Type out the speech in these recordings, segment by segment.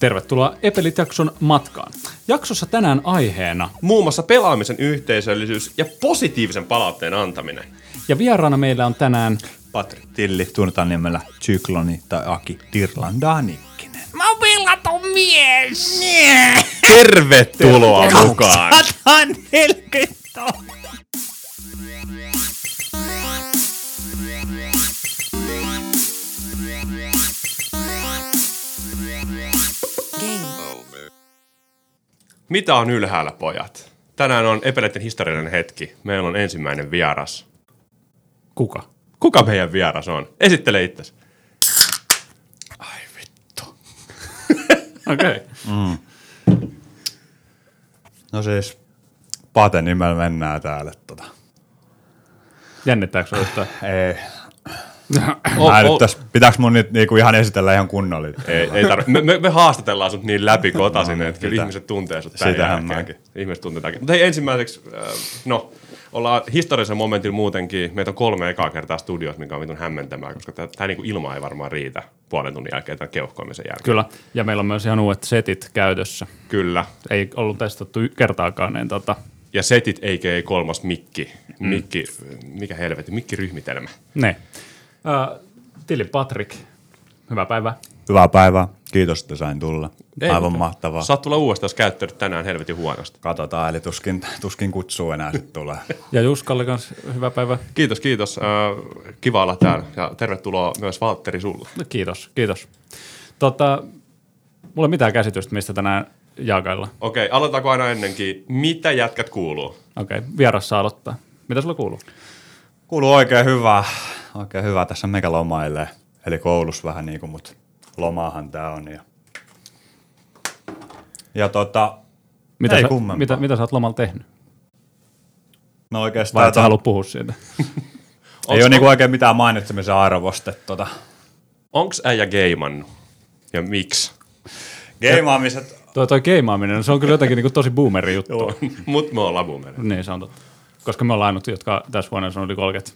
Tervetuloa Epelit-jakson matkaan. Jaksossa tänään aiheena Muun muassa pelaamisen yhteisöllisyys ja positiivisen palautteen antaminen. ja vieraana meillä on tänään Patrik Tilli, tunnetaan nimellä Cykloni tai Aki Dirlandanikkinen. Tervetuloa mukaan! 140 Mitä on ylhäällä, pojat? Tänään on Epeleiden historiallinen hetki. Meillä on ensimmäinen vieras. kuka? Kuka meidän vieras on? Esittele itsesi. Ai vittu. Okei. Okay. No siis, Pate nimellä mennään täällä. Tota. Jännittääkö yhtään? Ei. O- Mä o- nyt tässä, pitääkö mun nyt niinku ihan esitellä ihan kunnollisesti? Ei, ei tarvi. Me, me, me, haastatellaan sut niin läpi kotasin, No, että kyllä ihmiset tuntee sut tämän sitähän jälkeenkin. Ihmiset tuntee tämänkin. Mutta hei ensimmäiseksi, äh, no, ollaan historiallisen momentilla muutenkin. Meitä on kolme ekaa kertaa studiossa, mikä on vitun hämmentämää, koska tämä niinku ilma ei varmaan riitä puolen tunnin jälkeen tämän keuhkoimisen jälkeen. Kyllä. Ja meillä on myös ihan uudet setit käytössä. Kyllä. Ei ollut testattu kertaakaan, niin tota, Ja setit eikä kolmas mikki. Mikki, mikä helvetti, mikkiryhmitelmä. ne. Ö, Tilli Patrik, hyvää päivää. Hyvää päivää. Kiitos, että sain tulla. Ei Aivan mitään. mahtavaa. Saat tulla uudestaan, jos käyttänyt tänään helvetin huonosti. Katsotaan, eli tuskin, tuskin kutsuu enää sitten tulee. Ja Juskalle kanssa hyvää päivää. Kiitos, kiitos. Äh, kiva olla täällä. Ja tervetuloa myös Valtteri sulle. No, Kiitos, kiitos. Tota, mulla ei mitään käsitystä, mistä tänään jaakaillaan. Okei, aloitetaanko aina ennenkin? Mitä jätkät kuuluu? Okei, okay, vieras saa aloittaa. Mitä sulla kuuluu? Kuuluu oikein hyvää. Oikein hyvää tässä mekä lomailee. Eli koulussa vähän niin kuin, mutta lomaahan tää on. Ja, ja tota, Mitä, Ei sä, kummempaa. mitä, mitä sä oot lomalla tehnyt? no oikeastaan... Vai et sä tota- halua puhua siitä? Ei ole niinku oikein mitään mainitsemisen arvosta. Tota. Onks äijä geimannut? Ja miksi? Geimaamiset, Toi, toi keimaaminen, se on kyllä jotenkin niinku tosi boomeri juttu. Mut me ollaan boomeri. Niin, se on totta. Koska me ollaan ainut, jotka tässä huoneessa on yli 30.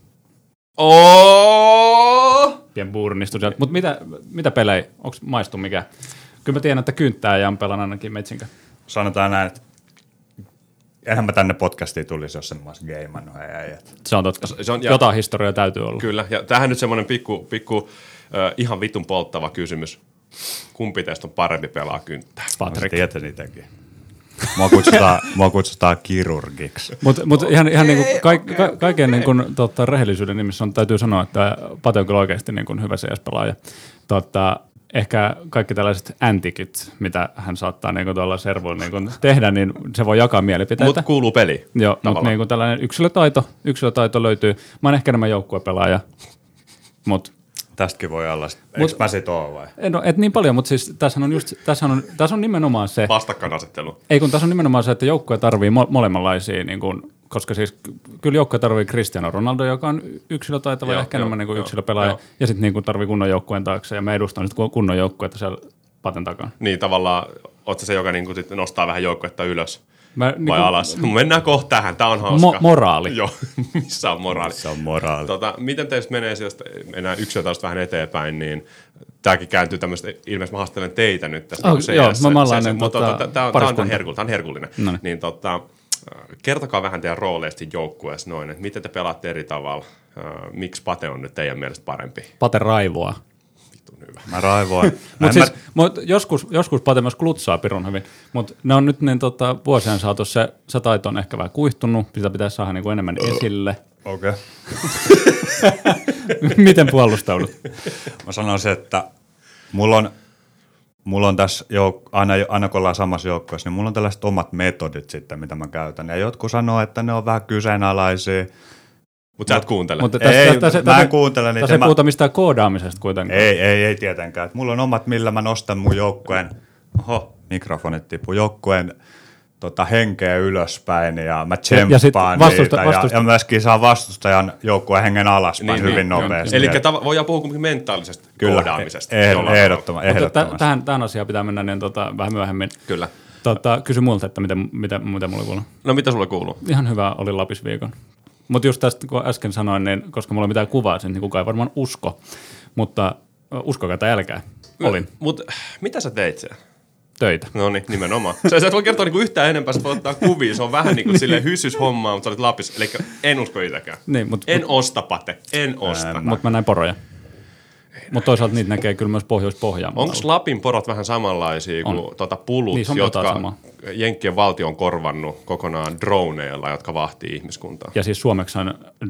Oh! Pien buurnistu sieltä. Mutta mitä, mitä pelejä? Onko maistu mikä? Kyllä mä tiedän, että kynttää ja pelan ainakin metsinkä. sanotaan näin, että enhän mä tänne podcastiin tulisi, jos en mä olisi geimannut. Ei. Se on totta. Se on- ja- Jotain historiaa täytyy olla. Kyllä, ja tähän nyt semmonen pikku, pikku äh, ihan vitun polttava kysymys. Kumpi teistä on parempi pelaa kynttää? Patrick. Tietä niitäkin. Mua kutsutaan, mua kutsutaan kirurgiksi. Mutta mut ihan, ihan niinku ka, ka, kaiken niinku, tota, rehellisyyden nimissä on, täytyy sanoa, että Pate on kyllä oikeasti niinku hyvä CS-pelaaja. Tota, ehkä kaikki tällaiset antikit, mitä hän saattaa niinku tuolla servuilla niinku tehdä, niin se voi jakaa mielipiteitä. Mut kuuluu peli. Joo, mutta niinku tällainen yksilötaito, yksilötaito löytyy. Mä oon ehkä enemmän joukkuepelaaja, mutta Tästäkin voi olla. Eikö mä sit oo vai? no, et niin paljon, mutta siis tässä on, just, tässä on, tässä on nimenomaan se, Vastakkainasettelu. ei kun tässä on nimenomaan se, että joukkue tarvii mo- molemmanlaisia, niin kuin, koska siis ky- kyllä joukkue tarvii Cristiano Ronaldo, joka on yksilötaitava ja ehkä joo, enemmän niin kuin joo, yksilöpelaaja, joo. ja sitten niin tarvii kunnon joukkueen taakse, ja me edustan nyt ku- kunnon joukkuetta siellä paten takana. Niin tavallaan, oot se, joka niinku sit nostaa vähän joukkuetta ylös Mä, vai niin kuin, alas? Mennään kohta tähän, tää on hauska. Mo- moraali. Joo, missä on moraali? Se on moraali. Tota, miten teistä menee sieltä, mennään yksilötasosta vähän eteenpäin, niin tämäkin kääntyy tämmöistä, ilmeisesti mä haastelen teitä nyt tästä. Oh, niin kuin joo, mä- ollainen, mutta tota, tota, tämä on, tää on, pariskunta. herkullinen, tää on herkullinen. Noniin. Niin tota, äh, kertokaa vähän teidän rooleista joukkueessa noin, että miten te pelaatte eri tavalla, äh, miksi Pate on nyt teidän mielestä parempi? Pate raivoa. Vitun hyvä. Mä raivoin. En siis, mä- mut joskus, joskus Pate myös klutsaa pirun hyvin, mutta ne on nyt niin, tota, vuosien saatossa se, se taito on ehkä vähän kuihtunut, sitä pitäisi saada niin kuin enemmän esille. Okei. Okay. Miten puolustaudut? Mä sanoisin, että mulla on, mulla on tässä, jouk- aina, aina kun ollaan samassa joukkueessa, niin mulla on tällaiset omat metodit sitten, mitä mä käytän. Ja jotkut sanoo, että ne on vähän kyseenalaisia. Mutta sä et kuuntele. Mutta Ei, mä en kuuntele niitä, Tässä ei mä- puhuta mistään koodaamisesta kuitenkaan. Ei, ei, ei tietenkään. Et Mulla on omat, millä mä nostan mun joukkueen, oho, mikrofonit tippuu, joukkueen tota, henkeä ylöspäin ja mä Ja- tsemppaan ja vastusta- niitä vastusta- ja, ja, myöskin saa vastustajan joukkueen hengen alaspäin Niin, niin, hyvin niin, niin, nopeasti. Eli Ja- tava- voidaan puhua kuitenkin mentaalisesta Kyllä, koodaamisesta. eh- ehdottoman, tä- ehdottomasti. tähän, tähän asiaan pitää mennä niin tota, vähän myöhemmin. Kyllä. Tota, kysy multa, että mitä, mitä, mitä mulle kuuluu. No mitä sulle kuuluu? Ihan hyvä oli Lapisviikon. Mutta just tästä, kun äsken sanoin, niin koska mulla ei mitään kuvaa sen, niin kukaan ei varmaan usko. Mutta uskokaa tai älkää. Olin Mut mitä sä teit siellä? töitä. No niin, nimenomaan. Sä, sä et voi kertoa niinku yhtään enempää, sä voit ottaa kuvia. Se on vähän niin kuin silleen hyssys hommaa, mutta sä olit Lapissa. Eli en usko itäkään. Niin, mut, En osta, Pate. En osta. Mutta mä näin poroja. Mutta toisaalta niitä näkee kyllä myös Pohjois-Pohjanmaalla. Onko Lapin porot vähän samanlaisia kuin On. tota pulut, Niin, se jotka. Jenkkien valtio on korvannut kokonaan droneilla, jotka vahtii ihmiskuntaa? Ja siis suomeksi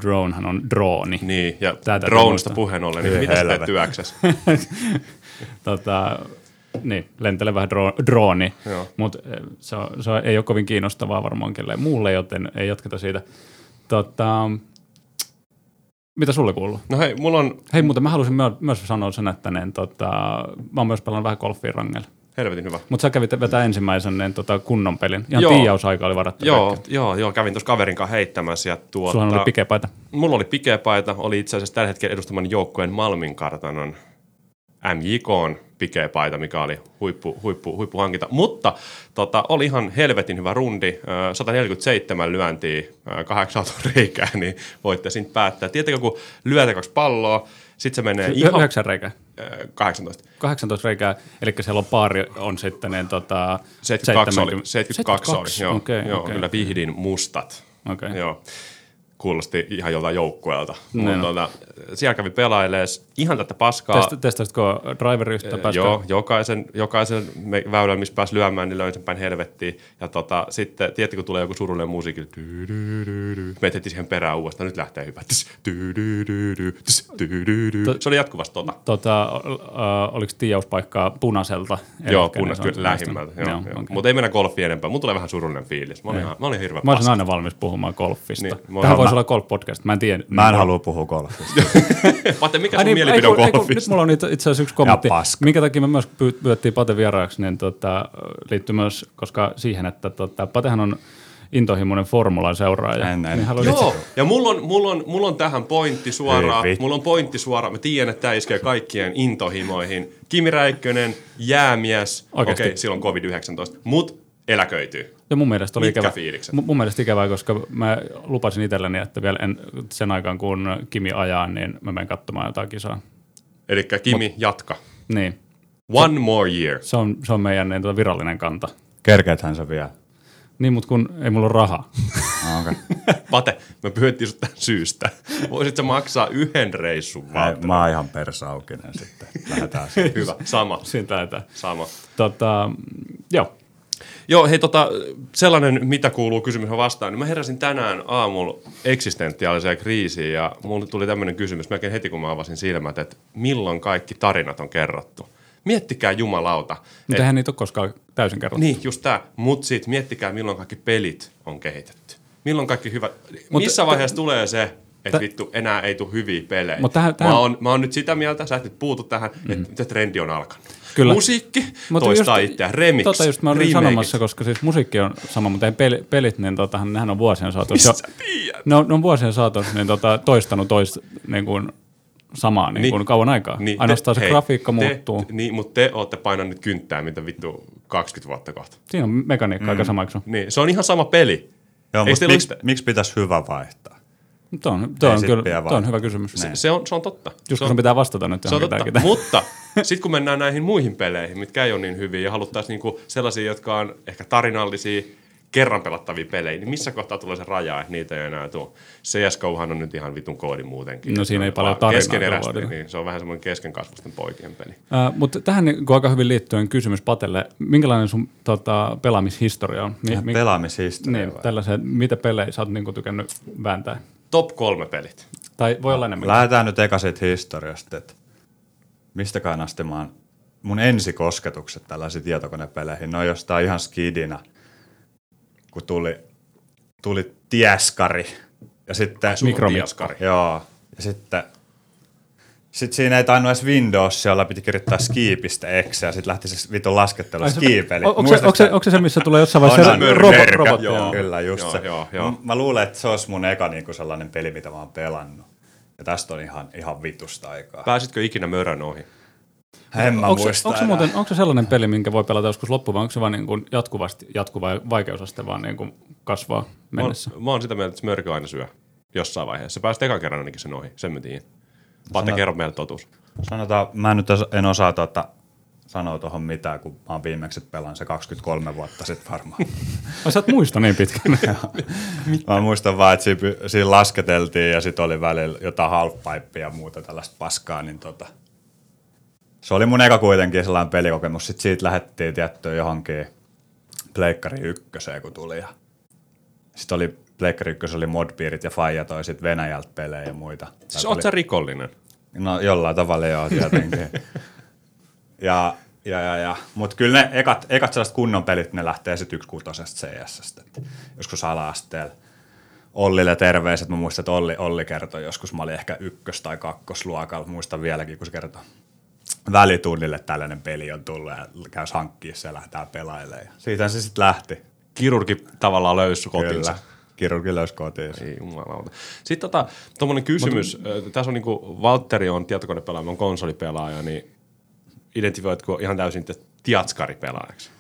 dronehan on drooni. Niin, ja dronesta muistaa. puheen ollen, niin mitä helvetti. työksessä? tota, niin, lentelevä dro, drooni, mutta se, on- se on- ei ole kovin kiinnostavaa varmaan kelleen muulle, joten ei jatketa siitä. Tota, mitä sulle kuuluu? No hei, mulla on Hei, muuten mä halusin myö- myös sanoa sen, että niin, tota, mä oon myös pelannut vähän golfia rangella. helvetin hyvä. Mutta sä kävit vetää ensimmäisen niin, tota, kunnon pelin. Ihan tiiausaika oli varattu. Joo, kaikkeen. joo, joo, kävin tuossa kaverin kanssa heittämässä. Ja tuota, Sulla oli pikepaita. Mulla oli pikepaita, oli itse asiassa tällä hetkellä edustaman joukkueen Malmin kartanon MJK pikepaita, mikä oli huippu, huippu, huippuhankinta. Mutta tota, oli ihan helvetin hyvä rundi, ö, 147 lyöntiä, kahdeksan reikää, niin voitte siitä päättää. Tiedättekö, kun lyötä kaksi palloa, sitten se menee ihan... Yhdeksän reikää. ö, 18. 18 reikää, eli siellä on paari on sitten niin, tota, 72 oli, 70 72 oli, joo, Okei, joo okei, kyllä vihdin mustat. Okei. Joo. Kuulosti ihan joltain joukkueelta. Mutta on. tota, siellä kävi pelailees ihan tätä paskaa. Test, testasitko driverista päästä? Joo, jokaisen, jokaisen me- väylän, missä pääsi lyömään, niin löin sen päin helvettiin. Ja tota, sitten, tiedätkö, kun tulee joku surullinen musiikki, meitä heti siihen perään uudestaan, nyt lähtee hyvä. Tydydy. Se oli jatkuvasti tota. Tota, uh, oliko tiiauspaikkaa punaiselta? Joo, on kyllä lähimmältä. Joo, joo. okei. Mutta ei mennä golfiin enempää. Mun tulee vähän surullinen fiilis. Mä olin, ihan, mä olin hirveä Mä olisin aina valmis puhumaan golfista. Niin, Tähän voisi olla golf-podcast, mä en tiedä. Mä en halua puhua golfista. Pate, mikä sun niin, mielipide ei, on ei, kun Nyt golfista? mulla on itse itse asiassa yksi kommentti. paska. Minkä takia me myös py- pyydettiin Pate vieraaksi, niin tota, liittyy myös koska siihen, että tota, Patehan on intohimoinen formulan seuraaja. En- en. Niin Joo, ja mulla on, mulla, on, mulla on tähän pointti suoraan. Vittu. Mulla on pointti suoraan. Mä tiedän, että tämä iskee kaikkien intohimoihin. Kimi Räikkönen, jäämies. Okei, Oikeesti? okay, silloin COVID-19. Mut eläköityy. Ja mun mielestä oli Mitkä ikävä. fiilikset? Mun, mun mielestä ikävää, koska mä lupasin itselleni, että vielä en, sen aikaan kun Kimi ajaa, niin mä menen katsomaan jotain kisaa. Eli Kimi, Mut. jatka. Niin, One more year. se on, se on meidän niin, tota virallinen kanta. Kerkeethän sä vielä. Niin, mutta kun ei mulla ole rahaa. No, okay. Pate, me pyydettiin sut tähän syystä. Voisit sä maksaa yhden reissun Mä, vaan? mä oon ihan persaukinen sitten. Lähdetään siihen. Hyvä, sama, Siitä lähdetään. sama. Tota, joo, Joo, hei tota, sellainen mitä kuuluu kysymys vastaan, niin mä heräsin tänään aamulla eksistentiaaliseen kriisiin ja mulle tuli tämmöinen kysymys melkein heti kun mä avasin silmät, että milloin kaikki tarinat on kerrottu. Miettikää jumalauta. mutta eihän niitä ole koskaan täysin kerrottu. Niin, just tää. Mut sit miettikää milloin kaikki pelit on kehitetty. Milloin kaikki hyvät... Mut- Missä vaiheessa tulee se, että Tä- vittu enää ei tule hyviä pelejä. Mut tähän- tähän- Mä, oon, mä oon nyt sitä mieltä, sä et nyt puutu tähän, mm. että trendi on alkanut. Kyllä. Musiikki Mut toistaa itseään, remix, Tota just mä olin remakeit. sanomassa, koska siis musiikki on sama, mutta ei peli, pelit, niin totahan, nehän on vuosien saatossa. Missä sä tiedät? Ne on, ne on vuosien saatossa niin tota, toistanut toista niin kuin, samaa niin kuin, kauan aikaa. Niin, Ainoastaan se hei, grafiikka te, muuttuu. Niin, mutta te olette painanut kynttää, mitä vittu 20 vuotta kohta. Siinä on mekaniikka mm. aika sama? Niin, se on ihan sama peli. Joo, Eikö mutta miksi, miksi pitäisi hyvä vaihtaa? Tuo on, tuo on, kyllä, tuo on hyvä kysymys. Se, se, on, se on totta. Just se kun on, pitää vastata nyt se on totta. tärkeää. Mutta sitten kun mennään näihin muihin peleihin, mitkä ei ole niin hyviä ja haluttaisiin niinku sellaisia, jotka on ehkä tarinallisia, kerran pelattavia pelejä, niin missä kohtaa tulee se raja, että niitä ei enää tule. CSGOhan on nyt ihan vitun koodi muutenkin. No siinä ei on paljon tarinaa niin se on vähän semmoinen keskenkasvusten poikien peli. Uh, mutta tähän niin aika hyvin liittyen kysymys Patelle. Minkälainen sun tota, pelaamishistoria on? Mi- mi- Pelaamishistoria niin, vai? tällaisen, mitä pelejä sä oot niin kuin, tykännyt vääntää? Top kolme pelit. Tai voi olla enemmän. Lähdetään nyt eka siitä historiasta, että mistäkään asti mä oon, mun ensikosketukset tällaisiin tietokonepeleihin, ne on jostain ihan skidinä, kun tuli, tuli tieskari ja sitten... Mikromi- Tiaskari. Joo, ja sitten Sitten siinä ei tainnut edes Windows, jolla piti kirjoittaa skiipistä exe ja sitten lähti se vitun laskettelu skiipeli. Onko se, onko, se, onko se se, missä tulee jossain vaiheessa On, se on, robo, mörkö, robotti? Joo, joo. kyllä, just Joo, se. joo, joo. Mä luulen, että se olisi mun eka niinku sellainen peli, mitä mä oon pelannut. Ja tästä on ihan, ihan vitusta aikaa. Pääsitkö ikinä mörön ohi? En mä Onko muista onko, se muuten, onko se sellainen peli, minkä voi pelata joskus loppuun, vai onko se vaan niin kuin jatkuvasti, jatkuva vaikeusaste vaan niin kuin kasvaa Mä oon, mennessä? mä oon sitä mieltä, että Smörkö aina syö jossain vaiheessa. Se pääsi ekan kerran ainakin sen ohi, sen mä tiedän. Pate, Sanot- kerro meille totuus. Sanotaan, mä en nyt en osaa tuota, sanoa tuohon mitään, kun mä oon viimeksi pelan se 23 vuotta sitten varmaan. Ai sä et muista niin pitkän. Mä muistan vaan, että siinä, siinä lasketeltiin ja sitten oli välillä jotain halfpipea ja muuta tällaista paskaa, niin tota, se oli mun eka kuitenkin sellainen pelikokemus. Sitten siitä lähdettiin tiettyä johonkin Pleikkari ykköseen, kun tuli. Ja sitten oli Pleikkari oli modpiirit ja Faija toi sit Venäjältä pelejä ja muita. Siis oot oli- sä rikollinen? No jollain tavalla joo, tietenkin. ja, ja, ja, ja. Mutta kyllä ne ekat, ekat sellaiset kunnon pelit, ne lähtee sitten yksi kutosesta CS. Joskus ala-asteella. Ollille terveiset. Mä muistan, että Olli, Olli kertoi joskus, mä olin ehkä ykkös- tai kakkosluokalla. Muistan vieläkin, kun se kertoi välitunnille tällainen peli on tullut ja käy hankkiin se ja lähdetään pelailemaan. Siitä se sitten lähti. Kirurgi tavallaan löysi kotinsa. Kyllä. Kirurgi löysi kotiinsa. Ei jumalauta. Sitten tota, tommonen kysymys. Mut, tässä on niinku, Valtteri on tietokonepelaaja, oon konsolipelaaja, niin identifioitko ihan täysin tiatskaripelaajaksi?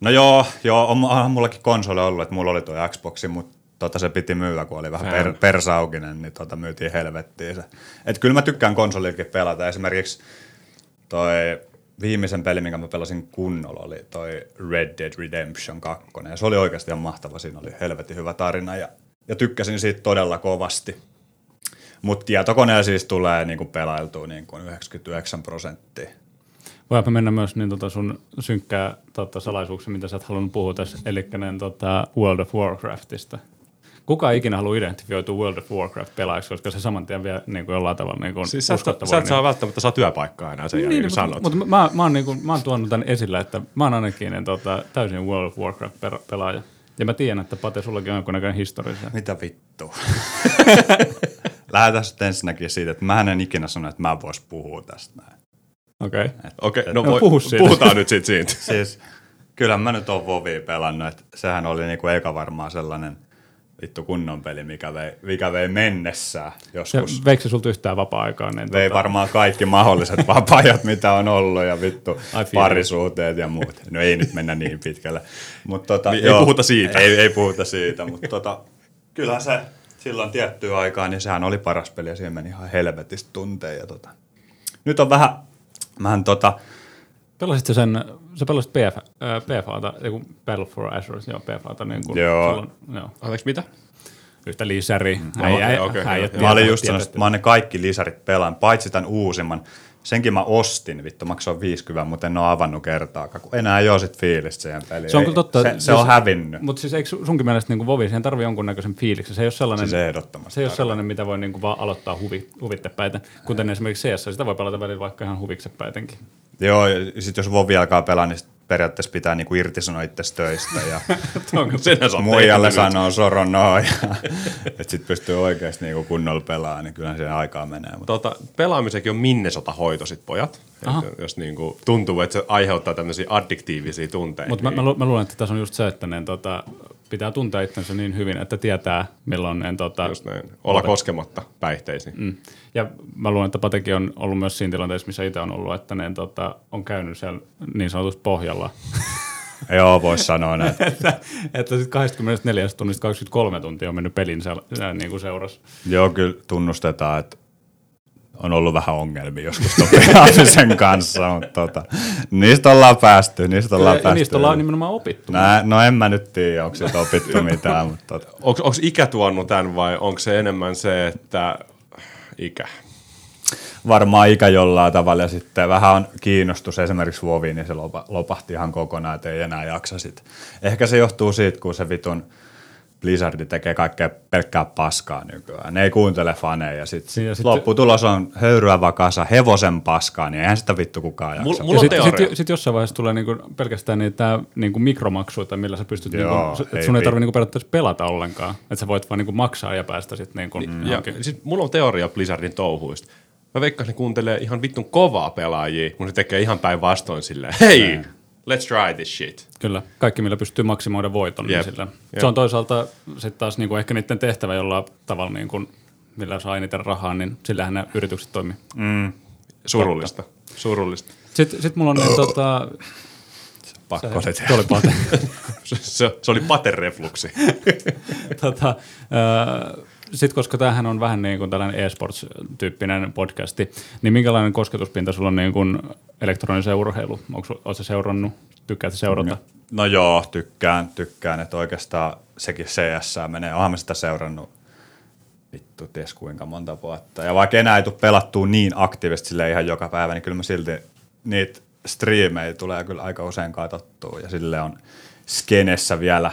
No joo, joo on, onhan mullakin konsoli ollut, että mulla oli tuo Xboxi, mutta tota se piti myydä, kun oli vähän per, persaukinen, niin tota myytiin helvettiin se. Et kyllä mä tykkään konsolillakin pelata. Esimerkiksi toi viimeisen peli, minkä mä pelasin kunnolla, oli toi Red Dead Redemption 2. Ja se oli oikeasti ihan mahtava. Siinä oli helvetin hyvä tarina ja, ja tykkäsin siitä todella kovasti. Mutta tietokoneella siis tulee niinku pelailtua niinku 99 prosenttia. Voipa mennä myös niin tota sun synkkää tota, salaisuuksia, mitä sä et halunnut puhua tässä, eli tota World of Warcraftista. Kuka ikinä halua identifioitua World of Warcraft-pelaajaksi, koska se saman tien vie niin kuin jollain tavalla niin kuin Siis sä, sä et saa välttämättä saa työpaikkaa enää sen jälkeen, niin, kun mutta, sanot. mutta mä, mä, oon niin kuin, mä oon tuonut tämän esille, että mä oon ainakin niin, tota, täysin World of Warcraft-pelaaja. Ja mä tiedän, että Pate, sullakin on jonkunnäköinen historia. siellä. Mitä vittua? Lähdetään sitten ensinnäkin siitä, että mä en ikinä sano, että mä vois puhua tästä näin. Okei. Okay. Okei, no, No, voi, puhu siitä. puhutaan nyt siitä siitä. Siis kyllä mä nyt oon Vovia pelannut, että sehän oli niinku eka varmaan sellainen vittu kunnon peli, mikä vei, mikä vei mennessään Ja joskus. veikö se sulta yhtään vapaa-aikaa? Niin, Vei varmaan kaikki mahdolliset vapaa mitä on ollut ja vittu parisuhteet ja muut. No ei nyt mennä niin pitkälle. Mut tota, Niin, ei puhuta siitä. Ei, ei puhuta siitä, mutta tota, kyllähän se silloin tiettyä aikaa, niin sehän oli paras peli ja siihen meni ihan helvetistä tunteja. Ja tota. Nyt on vähän, mähän tota, Pelasit sä sen, sä pelasit PF, äh, PFAta, joku Battle for Azure, joo, PFAta, niin kuin Joo. silloin, joo. Anteeksi, mitä? Yhtä lisäri. okei, Äijä, okei, äijä joo, tietää- Mä olin just sanonut, että mä oon ne kaikki lisärit pelaan, paitsi tämän uusimman. Senkin mä ostin, vittu maksoin 50, mutta en ole avannut kertaakaan, kun enää ei ole sit fiilistä siihen peliin. Se on Ei- kyllä totta. Se, se on hävinnyt. Mutta siis eikö sunkin mielestä niin Vovi, siihen tarvii jonkunnäköisen fiiliksen. Se ei ole sellainen, Siis ehdottomasti se ei ole sellainen mitä voi niin kuin vaan aloittaa huvi, huvittepäitä. Kuten esimerkiksi CS, sitä voi pelata välillä vaikka ihan huviksepäitenkin. Joo, ja sit jos Vovi alkaa pelaa, niin periaatteessa pitää niinku irtisanoa itse töistä ja muijalle sanoo soro no, ja että sit pystyy oikeasti niinku kunnolla pelaamaan, niin kyllä siihen aikaa menee. Mutta Tota, pelaamisenkin on Minnesota-hoito sit pojat. Aha. Et jos niinku tuntuu, että se aiheuttaa tämmöisiä addiktiivisia tunteita. Mutta mä, mä, lu- mä, luulen, että tässä on just se, että ne, tota, pitää tuntea itsensä niin hyvin, että tietää milloin ne, tota, Just näin. Olla koskematta päihteisiin. Mm. Ja mä luulen, että Patekin on ollut myös siinä tilanteessa, missä itse on ollut, että ne tota, on käynyt siellä niin sanotusti pohjalla. joo, vois sanoa näin. että, että sitten 24 tunnista 23 tuntia on mennyt pelin sel, äh, niin kuin seurassa. Joo, kyllä tunnustetaan, että on ollut vähän ongelmia joskus pelaamisen kanssa, mutta tota, niistä ollaan päästy, niistä ollaan Ja päästy. niistä ollaan nimenomaan opittu. Nää, no en mä nyt tiedä, onko siitä opittu mitään, mutta tota, Onko ikä tuonut tämän vai onko se enemmän se, että ikä? varmaan ikä jollain tavalla ja sitten vähän on kiinnostus esimerkiksi Voviin, niin se lopa, lopahti ihan kokonaan, että ei enää jaksa sit. Ehkä se johtuu siitä, kun se vitun Blizzard tekee kaikkea pelkkää paskaa nykyään. Ne ei kuuntele faneja ja sitten Siinä sit sitten- lopputulos on höyryä vakasa hevosen paskaa, niin eihän sitä vittu kukaan jaksa. Mulla- Ja sitten sit, sit jossain vaiheessa tulee niinku pelkästään niitä niinku mikromaksuja, millä sä pystyt, Joo, niinku, että ei sun ei vi- tarvitse niinku periaatteessa pelata ollenkaan. Että sä voit vaan niinku maksaa ja päästä sitten niinku Ja johonkin. sit mulla on teoria Blizzardin touhuista. Mä veikkaan, ne kuuntelee ihan vittun kovaa pelaajia, kun se tekee ihan päinvastoin silleen, hei, let's try this shit. Kyllä, kaikki millä pystyy maksimoida voiton. Niin Jep. sillä. Jep. Se on toisaalta sitten taas niinku ehkä niiden tehtävä jollain tavalla, niinku, millä saa eniten rahaa, niin sillähän ne yritykset toimii. Surullista. Surullista. Sitten sit mulla on niin, tota, Pakko se tehdä. oli pate. Se, se, se oli paterefluksi. tota, sitten koska tämähän on vähän niin kuin tällainen e-sports-tyyppinen podcasti, niin minkälainen kosketuspinta sulla on niin kuin elektronisen urheilu? Oletko se seurannut? Tykkäät seurata? No joo, tykkään, tykkään, että oikeastaan sekin CS menee. Onhan mä sitä seurannut vittu ties kuinka monta vuotta. Ja vaikka enää ei tule pelattua niin aktiivisesti sille ihan joka päivä, niin kyllä mä silti niitä striimejä tulee kyllä aika usein katsottua. Ja sille on skenessä vielä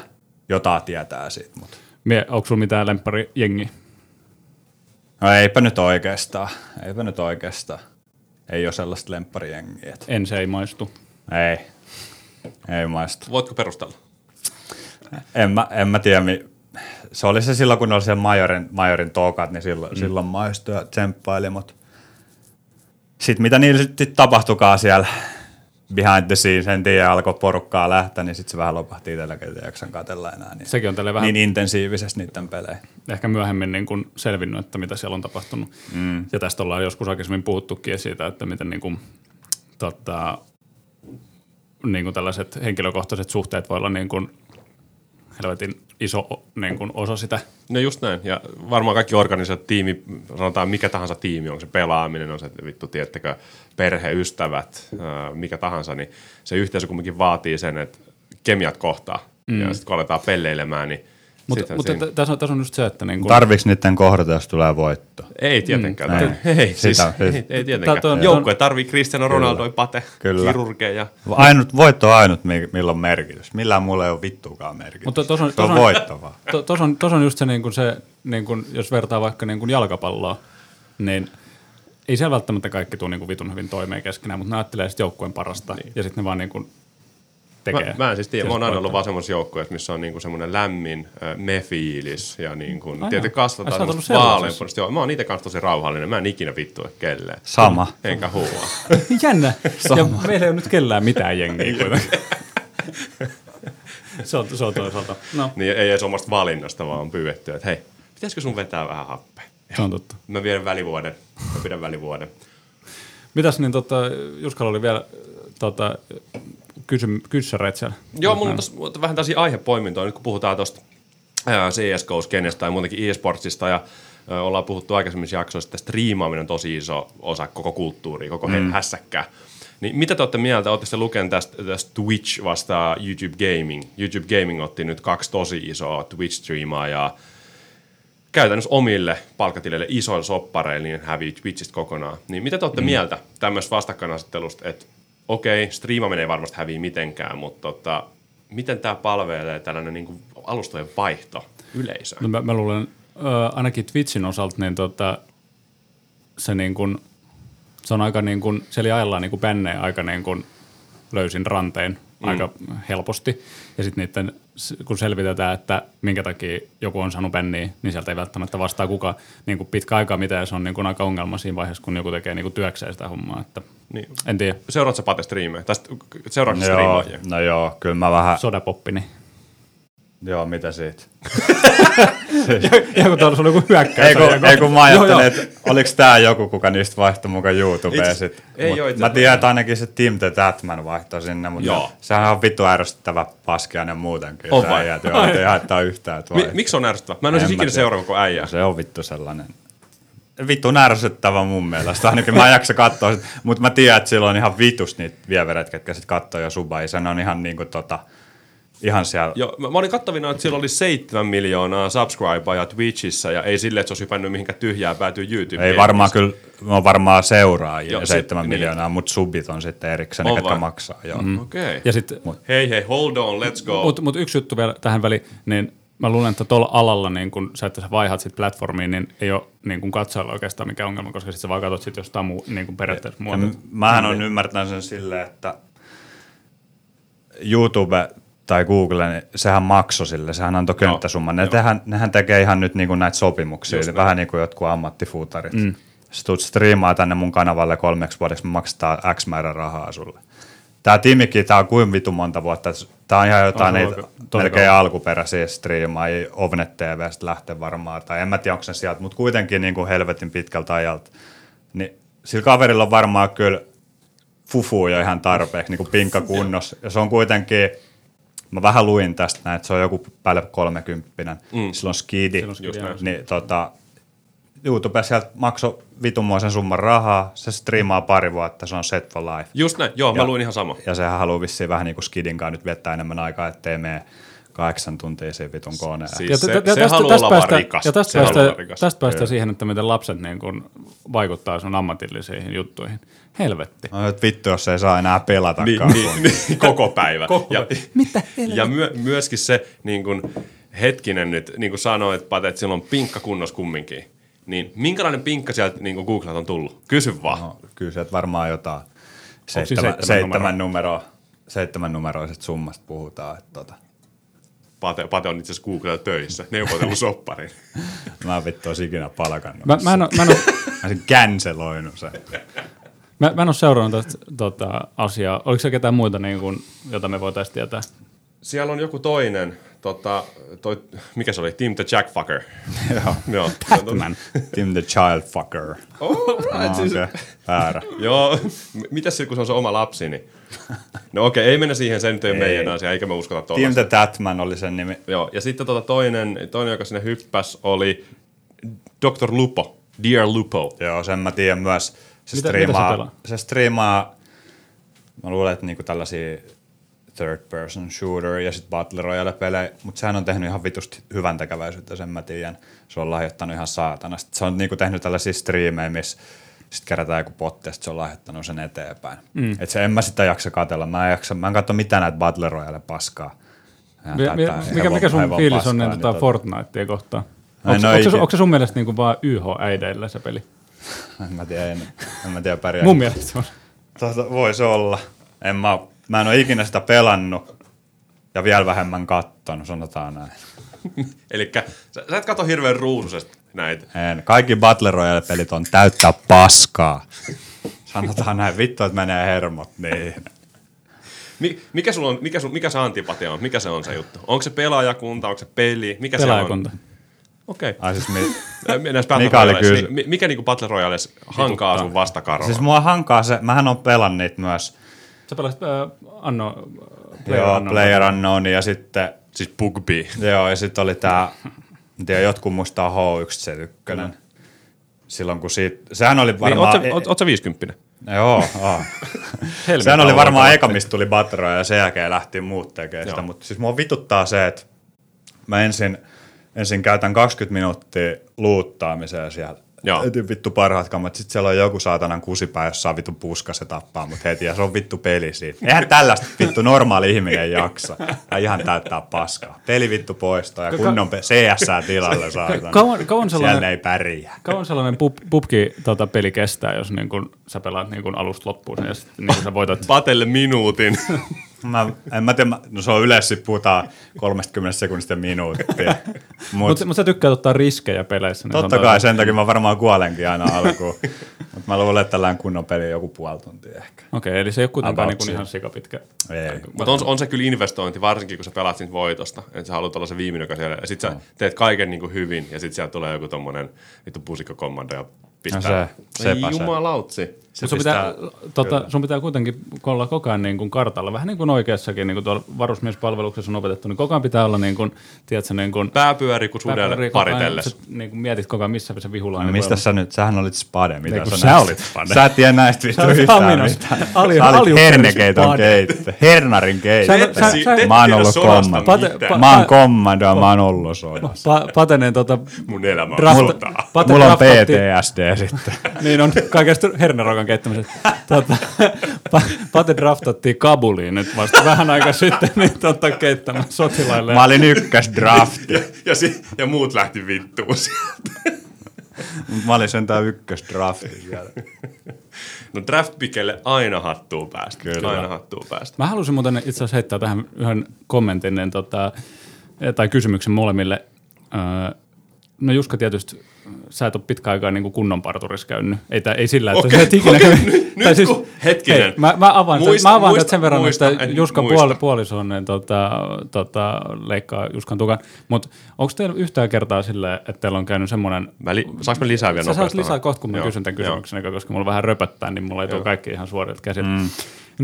jotain tietää siitä. Mutta. Mie, onko sulla mitään lemppari jengi? No eipä nyt oikeastaan, eipä nyt oikeastaan. Ei ole sellaista lempparijengiä. että- En se ei maistu. Ei, ei maistu. Voitko perustella? En mä, en mä tiedä, mi- se oli se silloin, kun oli se majorin, majorin tokat, niin silloin, mm. silloin maistui ja tsemppaili, mutta sitten mitä niillä sitten tapahtukaa siellä behind the scenes, en tiedä, alkoi porukkaa lähteä, niin sitten se vähän lopahti itselläkin, että jaksan katsella enää niin, Sekin on tälle vähän niin intensiivisesti niiden pelejä. ehkä myöhemmin niin kuin selvinnyt, että mitä siellä on tapahtunut. Mm. Ja tästä ollaan joskus aikaisemmin puhuttukin siitä, että miten niin kuin, tota, niin kuin tällaiset henkilökohtaiset suhteet voi olla niin kuin helvetin iso niin kuin osa sitä. No just näin. Ja varmaan kaikki organisaatiot, tiimi, sanotaan mikä tahansa tiimi, on se pelaaminen, on se vittu, tiettäkö, perhe, ystävät, mikä tahansa, niin se yhteisö kumminkin vaatii sen, että kemiat kohtaa. Mm. Ja sitten kun aletaan pelleilemään, niin Mutta sittenhän mutta siinä- t- tässä on, tässä on just se, että niin kuin, Tarviks niiden kohdata, jos tulee voitto? Ei tietenkään. Mm, Mm, ei, siis, Sitä- ei, ei tietenkään. Tää- tuo- Joukkue tarvii Cristiano Ronaldo, Pate, Kyllä. kirurgeja. Ainut, voitto on ainut, mi- millä on merkitys. Millään muulla ei ole vittuakaan merkitys. Mutta tos on- se on tos on- voitto vaan. to, tos, on, tos on just se, niin kuin se niin kuin, jos vertaa vaikka niin kuin jalkapalloa, niin ei siellä välttämättä kaikki tule niin kuin vitun hyvin toimeen keskenään, mutta ne ajattelee sitten joukkueen parasta niin. ja sitten ne vaan niin kuin tekee. Mä, mä en siis tiedä, mä oon aina ollut vaan semmoisessa joukkueessa, missä on niinku semmoinen lämmin äh, me-fiilis ja niinku, tietysti kasvataan semmoista. Joo, mä oon itse kanssa tosi rauhallinen, mä en ikinä vittu kelleen. Sama. Enkä huua. Jännä. Ja meillä ei ole nyt kellään mitään jengiä kuitenkaan. se, on, se on toisaalta. No, niin ei edes omasta valinnasta, vaan on pyydetty, että hei, pitäisikö sun vetää vähän happea? se on totta. Mä vien välivuoden, mä pidän välivuoden. Mitäs niin tota, Juskalla oli vielä tota, kysy, kyssäreitä siellä? Joo, mulla on vähän tällaisia aihepoimintoja, nyt kun puhutaan tuosta CSGO-skenestä tai muutenkin e-sportsista ja ollaan puhuttu aikaisemmissa jaksoissa, että striimaaminen on tosi iso osa koko kulttuuria, koko mm. hässäkkää. Niin mitä te olette mieltä? Oletteko te lukenut tästä, tästä Twitch vastaa YouTube Gaming? YouTube Gaming otti nyt kaksi tosi isoa Twitch-striimaajaa käytännössä omille palkkatileille isoilla soppareilla, niin hävii Twitchistä kokonaan. Niin mitä te olette mm. mieltä tämmöisestä vastakkainasettelusta, että okei, striimaaminen ei varmasti häviä mitenkään, mutta tota, miten tämä palvelee tällainen niin kuin alustojen vaihto yleisöön? No mä, mä luulen, ö, ainakin Twitchin osalta, niin tota, se, niin kun, se on aika niin kun, siellä ajellaan niin bännejä aika niin kun löysin rantein mm. aika helposti. Ja sitten niiden, kun selvitetään, että minkä takia joku on saanut bänniä, niin sieltä ei välttämättä vastaa kuka niin kuin pitkä aikaa mitään. Ja se on niin kuin aika ongelma siinä vaiheessa, kun joku tekee niin kuin työkseen sitä hommaa. Että, Niin. En tiedä, Seuraatko sä Pate striimejä? Tai sit- seuraatko sä Joo, no joo, kyllä mä vähän, sodapoppi, niin. joo, mitä siitä? ja kun tuolla on joku hyökkäys. Ei kun, ei kun mä ajattelin, että oliks tää joku, kuka niistä vaihtoi mukaan YouTubeen Itse- sit. ei Mut oo Mä tiedän, että ainakin se Tim the Tatman vaihtoi sinne, mutta Joo. sehän on vittu ärsyttävä paskiainen muutenkin. On se vai? äijät, joo, ei haittaa yhtään, että Mi- miksi on ärsyttävä? Mä en ole En siis mä ikinä seuraava kuin äijä. Se on vittu sellainen. Vittu ärsyttävä mun mielestä. Ainakin mä en jaksa katsoa sit. Mutta mä tiedän, että sillä on ihan vitus niitä vievereitä, ketkä sit katsoo jo suba. Ja se on ihan niinku tota, ihan siellä. Joo, mä, mä olin kattavina, että siellä oli 7 miljoonaa subscribea Twitchissä ja ei silleen, että se olisi hypännyt mihinkään tyhjää päätyy YouTube. Ei varmaan kyllä, on varmaan seuraajia Joo, joo, se- 7 niin. miljoonaa, mutta subit on sitten erikseen, ketkä maksaa. Joo. Mm. Okei. Okay. Ja sitten Hei hei, hold on, let's go. Mutta mut yksi juttu vielä tähän väliin, niin mä luulen, että tuolla alalla, niin kun sä, että sä vaihat sit platformiin, niin ei ole niin kun katsojalla oikeastaan mikään ongelma, koska sit sä vaan katsot sit jostain muu, niin kun periaatteessa muualta. Ja mähän on ymmärtänyt sen silleen, että YouTube tai Google, niin sehän maksoi sille, sehän antoi könttäsumman. Ne tehän, nehän tekee ihan nyt niin kuin näitä sopimuksia, Just eli vähän niin kuin jotkut ammattifuutarit. Mm. sä tulet striimaa tänne mun kanavalle kolmeksi vuodeksi, me maksetaan X määrä rahaa sulle. Tää Timikin, tää on kuin vitu monta vuotta. Tää on ihan jotain On niitä melkein alkuperäisiä striimaajia, Ovnet TVstä lähtee varmaan, tai en mä tiedä onko se sieltä, mutta kuitenkin niin kuin helvetin pitkältä ajalta. Niin sillä kaverilla on varmaan kyllä fufu jo ihan tarpeeksi, niin kuin pinkka kunnossa. Ja se on kuitenkin, mä vähän luin tästä näin, että se on joku päälle 30 mm. sillä on skidi, skidi, niin tota, YouTube sieltä maksoi vitunmoisen summan rahaa, se striimaa pari vuotta, se on set for life. Just näin, joo, mä Ja- luin ihan sama. Ja sehän haluaa vissiin vähän niin kuin skidin kanssa nyt viettää enemmän aikaa, ettei mene kahdeksan tuntia siinä vitun koneen. Siis Ja se, se tästä- haluaa tästä olla rikas. Ja tästä Se rikas. tästä päästään siihen, että miten lapset niin kuin vaikuttaa sun ammatillisiin juttuihin. Helvetti. No, että vittu, jos ei saa enää pelata. Niin, niin, niin, koko päivä. Koko ja, päivä. Mitä Ja myö, myöskin se, niin kun, hetkinen nyt, niin kuin sanoit, Pate, että sillä on pinkka kunnos kumminkin. Niin minkälainen pinkka sieltä niin Googlet on tullut? Kysy vaan. No, kyllä sieltä varmaan jotain siis seitsemän, seitsemän seitsemän, numeroa, seitsemän numeroisesta summasta puhutaan. Että tota. Pate, Pate on itse asiassa Googlella töissä, neuvotellut sopparin. Mä en vittu olisi ikinä palkannut. Mä, mä, en, oo- mä, en, oo- Mä olisin canceloinut sen. mä, mä en ole seurannut tästä tota, asiaa. Oliko se ketään muita, niin kuin, jota me voitaisiin tietää? Siellä on joku toinen, tota, toi, mikä se oli, Team the Jackfucker. Joo. Joo. Batman. Tim the child fucker. Alright, Oh, siis, okay. Väärä. Joo, M- mitäs sitten kun se on se oma lapsi, niin... No okei, okay, ei mennä siihen, se nyt ei ole Ei. meidän asia, eikä me uskota Tim tuollaista. the Tatman oli sen nimi. Joo, ja sitten tota toinen, toinen, joka sinne hyppäs, oli Dr. Lupo, Dear Lupo. Joo, sen mä tiedän myös. Se Mitä- mitä se striimaa, se striimaa, mä luulen, että niinku tällaisia third person shooter ja sitten Battle Royale pelejä, mutta sehän on tehnyt ihan vitusti hyvän tekeväisyyttä, sen mä tiedän. Se on lahjoittanut ihan saatana. Sitten se on niinku tehnyt tällaisia striimejä, missä sitten kerätään joku potti ja sit se on lahjoittanut sen eteenpäin. Mm. Et se en mä sitä jaksa katella. Mä en, jaksa, mä en katso mitään näitä Battle Royale paskaa. Ihan Mi- mi- tätä mikä, hevon- mikä sun fiilis on niin, tota tota- Fortnitea kohtaan? Onko, onko, se, onko se sun mielestä niin kuin vaan YH-äideillä se peli? En mä tiedä, en, en mä tiedä pärjää. Mun mielestä se on. Tota, voisi olla. En mä, mä en ole ikinä sitä pelannut ja vielä vähemmän kattonut, sanotaan näin. Eli sä, sä et katso hirveän ruusuisesti näitä. En. Kaikki Battle Royale-pelit on täyttä paskaa. Sanotaan näin, vittu, että menee hermot niin. Mi, mikä, sulla on, mikä, sun, mikä se antipatia on? Mikä se on se juttu? Onko se pelaajakunta, onko se peli? Mikä Pelaajakunta. se on? Okei. Ai siis, mi, Okay. Näissä Battle oli kyllä- niin mi- mikä niinku Battle Royales hankaa sun vastakaroa? siis mua hankaa se, mähän on pelannut niitä myös. Sä pelasit äh, Anno, äh, Player Joo, Unknown. Player Unknown ja sitten, siis Bugby. joo, ja sitten oli tää, en tiedä, jotkut muistaa H1Z1. Silloin kun siitä, sehän oli Niin, varmaan... oot, sä, oot, oot sä 50? Joo, aa. Helmi Sehän oli varmaan eka, mistä tuli Batroja ja sen jälkeen lähti muut tekemään sitä. Mutta siis mua vituttaa se, että mä ensin, ensin käytän 20 minuuttia luuttaamiseen siellä. Joo. Vittu parhaat kammat. Sitten siellä on joku saatanan kusipää, jossa on vittu puska, se tappaa mut heti ja se on vittu peli siitä. Eihän tällaista vittu normaali ihminen jaksa. Ja ihan täyttää paskaa. Peli vittu poistaa ja kunnon CS tilalle saatana. Kauan, kauan Siellä sellainen, ne ei pärjää. kauan sellainen pub, pubki tota, peli kestää, jos niin kun, sä pelaat niin kun alusta loppuun ja sitten niin sä voitat Patelle minuutin. Mä, en mä tiedä, no se on yleensä puhutaan 30 sekunnista minuuttia. Mut, Mutta mut sä tykkäät ottaa riskejä peleissä. niin totta sanotaan, kai sen takia mä varmaan kuolenkin aina alkuun. Mutta mä luulen, että tällainen kunnon peli joku puoli tuntia ehkä. Okei, eli se ei ole kuitenkaan niin siinä. ihan sikapitkä. Ei. Mutta on, on, se kyllä investointi, varsinkin kun sä pelaat siitä voitosta. Että sä haluat olla se viimeinen, joka siellä. Ja sit sä teet kaiken niin kuin hyvin, ja sit sieltä tulee joku tommonen vittu pusikkokommando ja pistää. No se- sepä Ei se. jumalautsi. Mut sun, pitää, pistää- tota, sun pitää kuitenkin olla koko ajan niin kuin kartalla, vähän niin kuin oikeassakin, niin kuin tuolla varusmiespalveluksessa on opetettu, niin koko ajan pitää olla niin kuin, tiedätkö, niin kuin, Pää pyöri kuin sudelle paritelles. sä Niin kuin mietit koko ajan, missä se vihulainen No voi mistä sä nyt, sähän olit spade, mitä kun sä, sä olit spade. Sä et tiedä näistä vittu yhtään mitään. Sä olit hernekeiton keittö, hernarin ette Mä oon ollut pa- Mä oon kommando ja mä oon ollut sodassa. Pa- Pateneen tota, Mun elämä on Mulla on PTSD sitten. Niin on kaikesta hernerokan keittämisestä. Tota, Pa- Pate draftattiin Kabuliin nyt vasta vähän aikaa sitten niin tota, keittämään sotilaille. Mä olin ykkösdrafti. Ja, ja, si- ja muut lähti vittuun sieltä. Mut Mä olin sentään ykkösdrafti siellä. No draft pickelle aina hattuu päästä. Kyllä. Aina hattuu päästä. Mä halusin muuten itse asiassa heittää tähän yhden kommentin niin tota, tai kysymyksen molemmille. Öö, no Juska tietysti sä et ole pitkä aikaa niin kunnon parturissa käynyt. Ei, tää, ei sillä, että Okei, sä et ikinä okei, käynyt. nyt- nyt siis, kun- hetkinen. Hei, mä, mä avaan, Muista- muista, mä avaan muista- sen verran, muista, että en Juskan muista. puoli, puoliso on, niin, tota, tota, leikkaa Juskan tukan. Mutta onko teillä yhtään kertaa silleen, että teillä on käynyt semmoinen Mä li- saanko mä lisää vielä Sä saat nopeasti? lisää kohta, kun mä Joo, kysyn tämän joo. kysymyksen, koska mulla vähän röpöttää, niin mulla ei tule Joo. kaikki ihan suorilta käsiltä. Mm.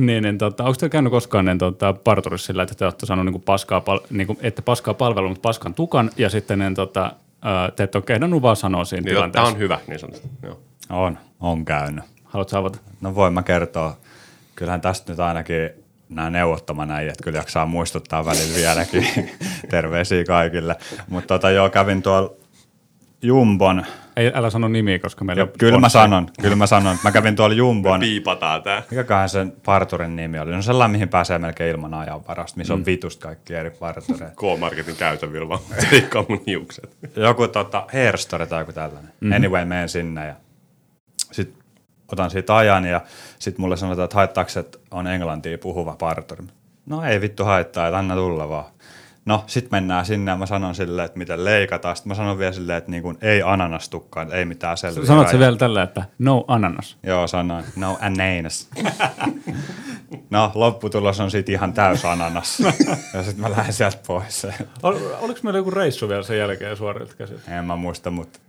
Niin, niin tota, onko teillä käynyt koskaan niin, tota, parturissa sillä, että te olette saanut niin paskaa, pal- niin kuin, että paskaa palvelua, mutta paskan tukan, ja sitten niin, tota, ää, te ette ole kehdannut vaan sanoa siinä Niin, Tämä tilanteessa. on hyvä, niin sanotusti. Joo. On, on käynyt. Haluatko avata? No voin mä kertoa. Kyllähän tästä nyt ainakin nämä neuvottomanäijät kyllä jaksaa muistuttaa välillä vieläkin. Terveisiä kaikille. Mutta tota, joo, kävin tuolla Jumbon. Ei, älä sano nimiä, koska meillä Jo, on kyllä mä sanon, kyllä mä sanon. Mä kävin tuolla Jumbon. Piipataan tää. Mikäköhän sen parturin nimi oli? No sellainen, mihin pääsee melkein ilman ajan varasta, missä on vitusta kaikki eri partureita. K-Marketin käytävillä vaan leikkaa mun hiukset. Joku tota, hairstore tai joku tällainen. Mm-hmm. Anyway, menen sinne ja sit otan siitä ajan ja sit mulle sanotaan, että haittaako, että on englantia puhuva parturi. No ei vittu haittaa, että anna tulla vaan. No, sit mennään sinne ja mä sanon silleen, että miten leikataan. Sitten mä sanon vielä silleen, että niin kuin, ei ananastukkaan, että ei mitään selviä. Sanot se vielä tällä, että no ananas. Joo, sanoin. No ananas. no, lopputulos on sit ihan täys ananas. ja sit mä lähden sieltä pois. Ol, oliko meillä joku reissu vielä sen jälkeen suorilta käsiltä? En mä muista, mutta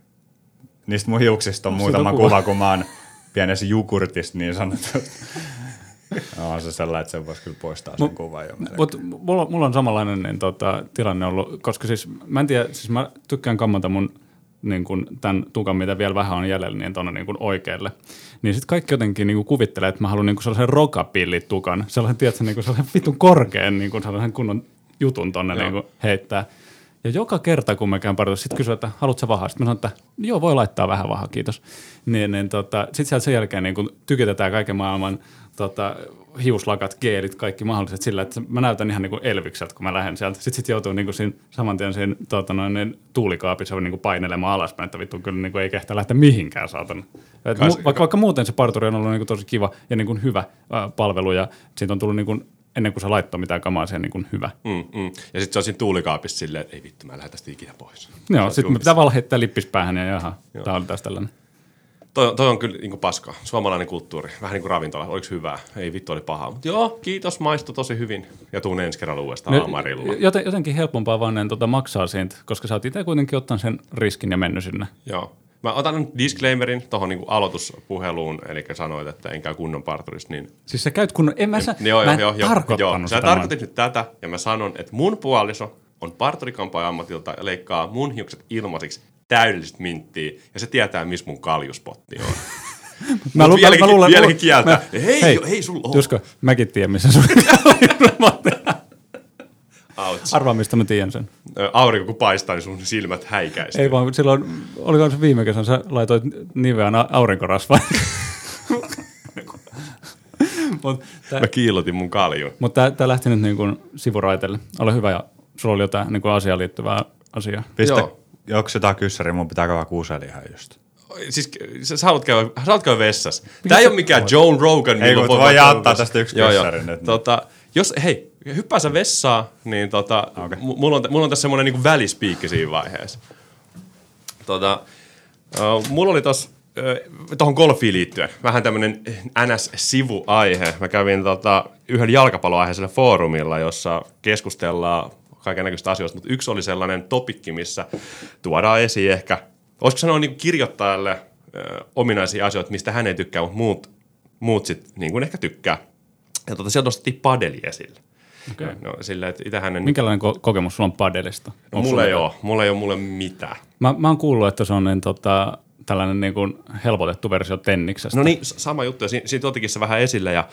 niistä mun hiuksista on Onks muutama kuva, kuva? kun mä oon pienessä jukurtissa niin sanottu. No, on se sellainen, että sen voisi kyllä poistaa sen kuvan jo. melkein. Mutta mulla, mulla on samanlainen niin, tota, tilanne ollut, koska siis mä en tiedä, siis mä tykkään kammata mun niin kun, tämän tukan, mitä vielä vähän on jäljellä, niin tuonne niin oikealle. Niin sitten kaikki jotenkin niin kuvittelee, että mä haluan niin sellaisen rokapillitukan, sellaisen, tiedätkö, niin sellaisen vitun korkean niin kun sellaisen kunnon jutun tonne Joo. niin heittää. Ja joka kerta, kun mä käyn parilla, sitten kysyy, että haluatko vahaa? Sitten mä sanon, että joo, voi laittaa vähän vahaa, kiitos. Niin, niin tota, sitten sieltä sen jälkeen niin kun tykitetään kaiken maailman tota, hiuslakat, geelit, kaikki mahdolliset sillä, että mä näytän ihan niin kuin Elvikseltä, kun mä lähden sieltä. Sitten sit joutuu niin kuin siinä, saman tien siinä tota, noin, niin, tuulikaapissa niin kuin painelemaan alaspäin, että vittu kyllä niin kuin ei kehtaa lähteä mihinkään, saatana. Et mu, vaikka, vaikka muuten se parturi on ollut niin kuin tosi kiva ja niin kuin hyvä ää, palvelu ja siitä on tullut niin kuin, ennen kuin se laittoi mitään kamaa siihen niin kuin hyvä. Mm, mm. Ja sitten se on siinä tuulikaapissa silleen, että ei vittu, mä en lähde tästä ikinä pois. Joo, sitten me pitää vaan heittää lippis päähän ja jaha, tämä oli taas tällainen. Toi, toi on kyllä niin paskaa. Suomalainen kulttuuri. Vähän niin kuin ravintola. Oliko hyvää? Ei vittu, oli pahaa. Mutta joo, kiitos, maistui tosi hyvin. Ja tuun ensi kerralla uudestaan Amarilla. joten, jotenkin helpompaa vaan ne, tota, maksaa siitä, koska sä oot itse kuitenkin ottanut sen riskin ja mennyt sinne. Joo. Mä otan nyt disclaimerin tuohon niin aloituspuheluun, eli sanoit, että en käy kunnon parturista, niin Siis sä käyt kun, en mä, sä, Joo, mä joo, en joo, joo, joo. sitä. Sä tarkoitit nyt tätä, ja mä sanon, että mun puoliso on parturikampoja ammatilta ja leikkaa mun hiukset ilmaisiksi täydellistä minttiä, ja se tietää, missä mun kaljuspotti on. Mä, lu- vieläkin- mä, luulen, vieläkin kieltää. Mä, Hei, hei, hei, sulla on. Jusko, mäkin tiedän, missä sun Ouch. Arvaa, mistä mä tiedän sen. Aurinko kun paistaa, niin sun silmät häikäistyy. Ei vaan, silloin, oliko se viime kesän, sä laitoit niveän a- aurinkorasvaan. Mutta Mä kiilotin mun kaljun. mut tää, tää lähti nyt niin kuin sivuraitelle. Ole hyvä ja sulla oli jotain niin kuin asiaan liittyvää asiaa. Pistä, Joo. onko jotain kyssäriä, mun pitää käydä kuuselihan just. Siis sä, sä, haluat käydä, sä haluat käydä vessassa. Tää ei ole mikään Joe Rogan. Ei, millä mut voi käydä tästä yksi Joo, joo. kyssäri nyt. Tota, jos, hei, hyppää sä vessaa, niin tota, okay. mulla, on, mulla on tässä semmoinen niin välispiikki siinä vaiheessa. Tota, uh, mulla oli tossa uh, tuohon golfiin liittyen vähän tämmöinen NS-sivuaihe. Mä kävin tota, yhden jalkapalloaiheisella foorumilla, jossa keskustellaan kaiken näköistä asioista, mutta yksi oli sellainen topikki, missä tuodaan esiin ehkä, olisiko sanoa niin kirjoittajalle ö, ominaisia asioita, mistä hän ei tykkää, mutta muut, muut sitten niin kuin ehkä tykkää. Ja tota, sieltä nostettiin padeli esille. Okei. No, sillä, että hänen... Minkälainen ko- kokemus sulla on padelista? No, mulla ei ole, mulla ei ole mulle mitään. Mä, mä oon kuullut, että se on niin, tota, tällainen niin kuin helpotettu versio tenniksestä. No niin, sama juttu, ja siinä, siinä otikin se vähän esille, ja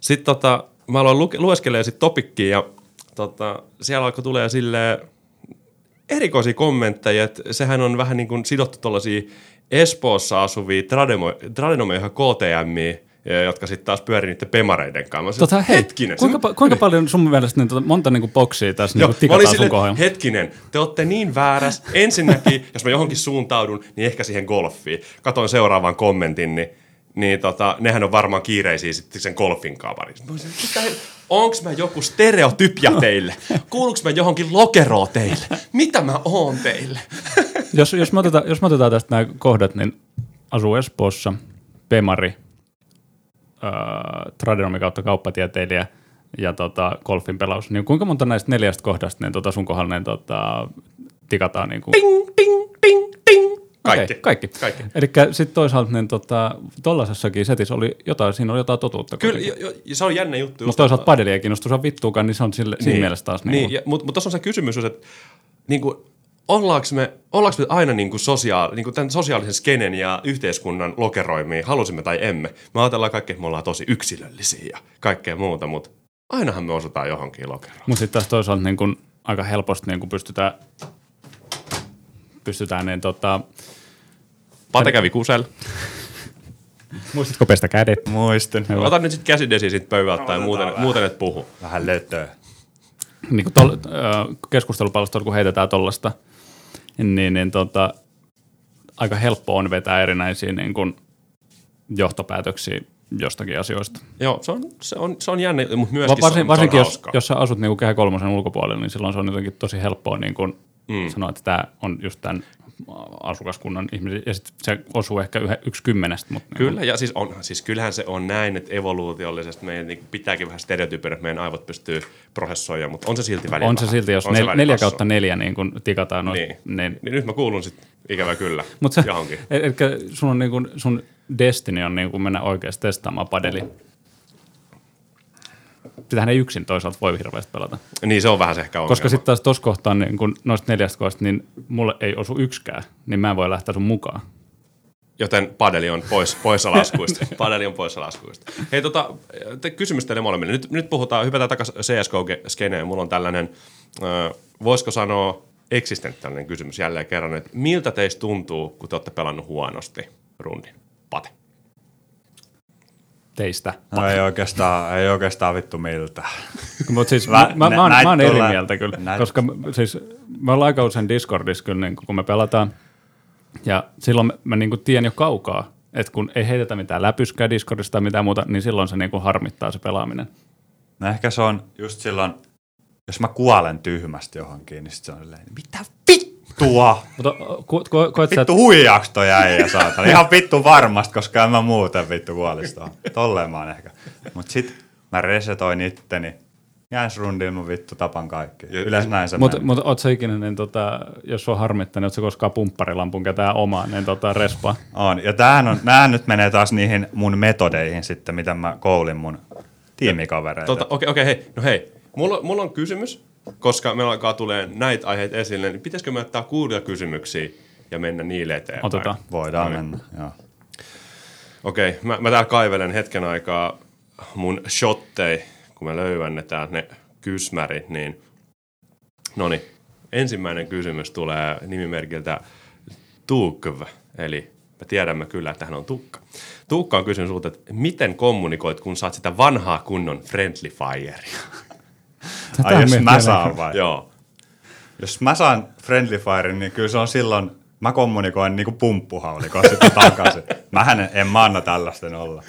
sitten tota, mä aloin luke, lueskelemaan sit topikkiin, ja tota, siellä alkoi tulee sille erikoisia kommentteja, että sehän on vähän niin kuin sidottu tuollaisia Espoossa asuvia trademo- tradenomeja KTMiä, ja jotka sitten taas pyörii niiden pemareiden kanssa. Tota, hei, hetkinen. kuinka, pa- kuinka paljon sun mielestä niin, tota, monta niin kuin boksia tässä Joo, niin tikataan sun kohdalla? hetkinen, te olette niin väärässä. Ensinnäkin, jos mä johonkin suuntaudun, niin ehkä siihen golfiin. Katoin seuraavan kommentin, niin, niin tota, nehän on varmaan kiireisiä sitten sen golfin hel- Onks mä joku stereotypia teille? Kuuluuks mä johonkin lokeroon teille? Mitä mä oon teille? jos, jos, me otetaan, jos me otetaan tästä nämä kohdat, niin asuu Espoossa, Pemari, öö, tradenomi kautta kauppatieteilijä ja tota, golfin pelaus. Niin kuinka monta näistä neljästä kohdasta niin tota sun kohdalla niin, tota, tikataan? Niin kuin... Ting, ting, ting, ting. Kaikki. Okay, kaikki. Kaikki. Eli sitten toisaalta niin, tota, tollasessakin setissä oli jotain, siinä oli jotain totuutta. Kyllä, jo, jo, se on jännä juttu. Mutta toisaalta padelia ei kiinnostu vittuukaan, niin se on sille, siinä mielessä taas. Niin, Niin, niin mutta mut tuossa on se kysymys, että niin kuin, ollaanko, me, ollaanko me aina niin kuin sosiaal, niin kuin tämän sosiaalisen skenen ja yhteiskunnan lokeroimia, halusimme tai emme. Me ajatellaan kaikki, että me ollaan tosi yksilöllisiä ja kaikkea muuta, mutta ainahan me osutaan johonkin lokeroon. Mutta sitten taas toisaalta niin kun, aika helposti niin kun pystytään, pystytään niin, tota, Pate kävi kusel. muistatko pestä kädet? Muistin. Joo. Ota nyt sitten käsidesi sit pöydältä tai muuten, vähän. muuten et puhu. Vähän lötöä. niin kuin tol, keskustelupalstolla, kun heitetään tollasta, niin, niin tota, aika helppo on vetää erinäisiä niin kuin johtopäätöksiä jostakin asioista. Joo, se on, se on, se on jännä, mutta Va- myöskin varsin, se on, varsinkin se on jos, jos sä asut niin kuin kehä kolmosen ulkopuolella, niin silloin se on jotenkin tosi helppoa niin kuin mm. sanoa, että tämä on just tämän asukaskunnan ihmisiä, ja sitten se osuu ehkä yhä, yksi kymmenestä. Mutta niin Kyllä, ja siis, on, siis kyllähän se on näin, että evoluutiollisesti meidän niin pitääkin vähän stereotypioida, että meidän aivot pystyy prosessoimaan, mutta on se silti välillä on se silti, jos se nel, neljä kautta neljä niin kun tikataan noin, Niin. niin, niin Niin nyt mä kuulun sitten ikävä kyllä se, johonkin. eli sun, on niin kuin, sun destiny on niin kuin mennä oikeasti testaamaan padeli. Sitähän ei yksin toisaalta voi hirveästi pelata. Niin se on vähän se ehkä ongelma. Koska sitten taas tuossa kohtaa niin kun noista neljästä kohdasta, niin mulle ei osu yksikään, niin mä en voi lähteä sun mukaan. Joten padeli on pois, poissa laskuista. padeli on poissa laskuista. Hei, tota, te, kysymys teille molemmille. Nyt, nyt puhutaan, hypätään takaisin CSGO-skeneen. Mulla on tällainen, äh, voisiko sanoa, eksistentiaalinen kysymys jälleen kerran, että miltä teistä tuntuu, kun te olette pelannut huonosti rundin? Pate. Teistä. No ei oikeastaan, ei oikeastaan vittu miltä. Mutta siis mä, mä, mä, oon- mä oon eri tulee- mieltä kyllä, näit- koska siis me ollaan aika usein Discordissa kyllä, niin kun me pelataan. Ja silloin mä, mä niin tiedän jo kaukaa, että kun ei heitetä mitään läpyskää Discordista tai mitään muuta, niin silloin se niin harmittaa se pelaaminen. No ehkä se on just silloin, jos mä kuolen tyhmästi johonkin, niin sit se on silleen, mitä vittua? Mutta ko, ko, koet Vittu huijaaks toi äijä saatana. Ihan vittu varmasti, koska en mä muuten vittu kuolisi tuohon. Tolleen mä oon ehkä. Mut sit mä resetoin itteni. Jäins rundiin mun vittu tapan kaikki. Yleensä näin se Mutta mut, oot sä ikinä, niin tota, jos sua harmittaa, niin oot sä koskaan pumpparilampun ketään omaa, niin tota, respaa. On. Ja tämähän on, nää nyt menee taas niihin mun metodeihin sitten, mitä mä koulin mun tiimikavereille. Tota, Okei, okei, hei. No hei, mulla, mulla on kysymys, koska meillä alkaa tulee näitä aiheita esille, niin pitäisikö me ottaa kuulia kysymyksiä ja mennä niille eteenpäin? Otetaan. Voidaan No niin. mennä, joo. Okei, mä, mä täällä kaivelen hetken aikaa mun shottei, kun mä löydän ne täältä ne kysmärit, niin no niin, ensimmäinen kysymys tulee nimimerkiltä Tukv, eli me tiedämme kyllä, että hän on Tukka. Tuukka on kysynyt sulta, että miten kommunikoit, kun saat sitä vanhaa kunnon friendly firea? Ai jos mä saan vai? Joo. Jos mä saan Friendly Fire, niin kyllä se on silloin, mä kommunikoin niinku pumppuhaulikon sitten takaisin. Mähän en, en mä anna tällaisten olla.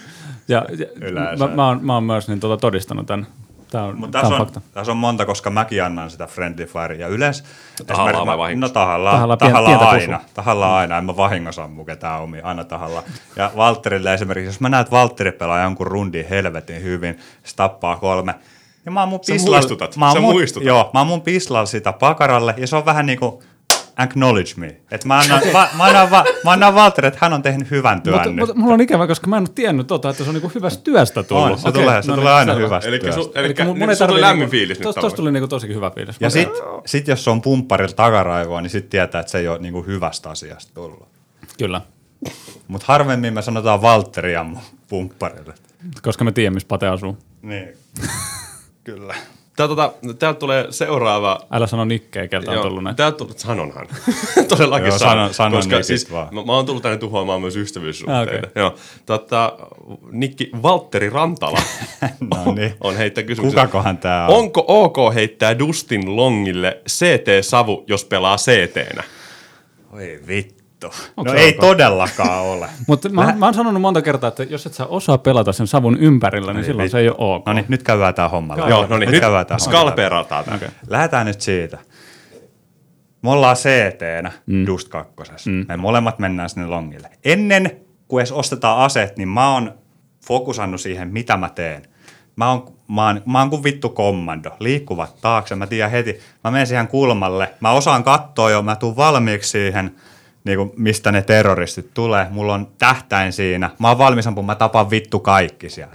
Ja, ja Yleensä. mä, mä, oon, mä oon myös niin, tota, todistanut tämän. Tämä on, tää tässä on fakta. tässä on monta, koska mäkin annan sitä Friendly Fire. Ja yleensä... Tahallaan vai mä- vahingossa? No tahallaan, Tahallaan, tahallaan, pien- pientä aina. Tahallaan aina, en mä vahingossa ammu ketään omia, aina tahallaan. Ja Valtterille esimerkiksi, jos mä näen, että Valtteri pelaa jonkun rundin helvetin hyvin, se tappaa kolme, ja mä oon mun Sä pislalla- muistutat, Mä oon sä mun, muistutat. Joo, mä oon mun pislalla sitä pakaralle, ja se on vähän niinku acknowledge me. Että mä annan, va, mä annan, va, mä annan Valtteri, että hän on tehnyt hyvän työn Mutta, nyt. mutta mulla on ikävä, koska mä en ole tiennyt tota, että se on niinku hyvästä työstä tullut. On, se tulee- se tulee aina hyvästä Eli työstä. su, elikkä, mun, mun ei sulla tuli lämmin niinku- fiilis nyt Tosta, tosta tavallaan. tuli niinku tosikin hyvä fiilis. Ja sit, sit jos se on pumpparilla takaraivoa, niin sit tietää, että se ei ole niinku hyvästä asiasta tullut. Kyllä, Mutta harvemmin me sanotaan Valtteria mun pumpparille. koska me tiedämme, missä Pate asuu. Niin. Kyllä. Tää, tota, täältä tulee seuraava Älä sano nikkeä, keltä on tullut näin. Täältä tullut, sanonhan. Todellakin Joo, sanon, sanon- koska siis vaan. mä, mä oon tullut tänne tuhoamaan myös ystävyyssuhteita. Ah, Okay. Joo. Tota, Nikki Valtteri Rantala No niin. on heittänyt kysymyksen. Kukakohan tää on? Onko ok heittää Dustin Longille CT-savu, jos pelaa CT-nä? Oi vittu. Onks no se ei todellakaan ole. Mutta mä, mä oon sanonut monta kertaa, että jos et sä osaa pelata sen savun ympärillä, niin silloin se ei ole ok. No niin, nyt käydään tää homma läpi. Joo, no niin, nyt käydään tää homma läpi. skalpeerataan tämä. Okei. Lähdetään nyt siitä. me ollaan CT-nä mm. Dust 2. Mm. Me molemmat mennään sinne longille. Ennen kuin edes ostetaan aseet, niin mä oon fokusannut siihen, mitä mä teen. Mä oon, mä oon, mä oon kuin vittu kommando. Liikkuvat taakse, mä tiedän heti. Mä menen siihen kulmalle. Mä osaan katsoa jo, mä tuun valmiiksi siihen, niin kuin mistä ne terroristit tulee. Mulla on tähtäin siinä. Mä oon valmis ampumaan, mä tapan vittu kaikki siellä.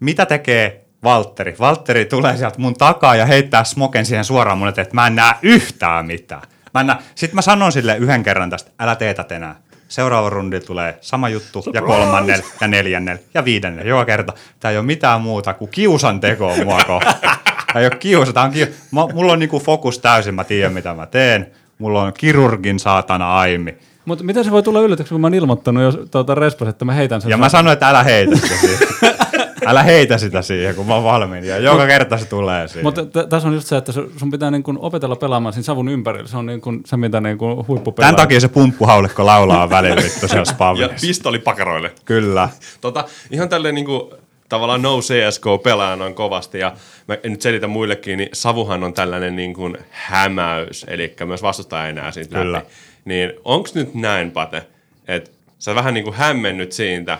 Mitä tekee Valtteri? Valtteri tulee sieltä mun takaa ja heittää smoken siihen suoraan mulle, että mä en näe yhtään mitään. Mä en näe. Sitten mä sanon sille yhden kerran tästä, älä teetä enää. Seuraava rundi tulee sama juttu Surprise! ja kolmannel ja neljännel ja viidennel joka kerta. Tämä ei ole mitään muuta kuin kiusan tekoa mua kohtaan. Tämä ei ole kiusa, tämä on kiusa. Mulla on niinku fokus täysin, mä tiedän mitä mä teen. Mulla on kirurgin saatana aimi. Mutta miten se voi tulla yllätyksi, kun mä oon ilmoittanut jos tuota respas, että mä heitän sen. Ja mä sanoin, että älä heitä sitä Älä heitä sitä siihen, kun mä oon valmiin. Ja joka Mut, kerta se tulee siihen. Mutta tässä on just se, että sun pitää niin kun opetella pelaamaan siinä savun ympärillä. Se on niin kun se, mitä niin kun huippupelaa. Tämän takia se pumppuhaulikko laulaa välillä vittu siellä spavnissa. Ja pistoli pakaroille. Kyllä. Tota, ihan tälleen niin kuin tavallaan no CSK-pelaajana on kovasti, ja mä nyt selitän muillekin, niin savuhan on tällainen niin kuin hämäys, eli myös vastustaja ei näe siitä Kyllä. läpi. Niin onko nyt näin, Pate, että sä vähän niin kuin hämmennyt siitä,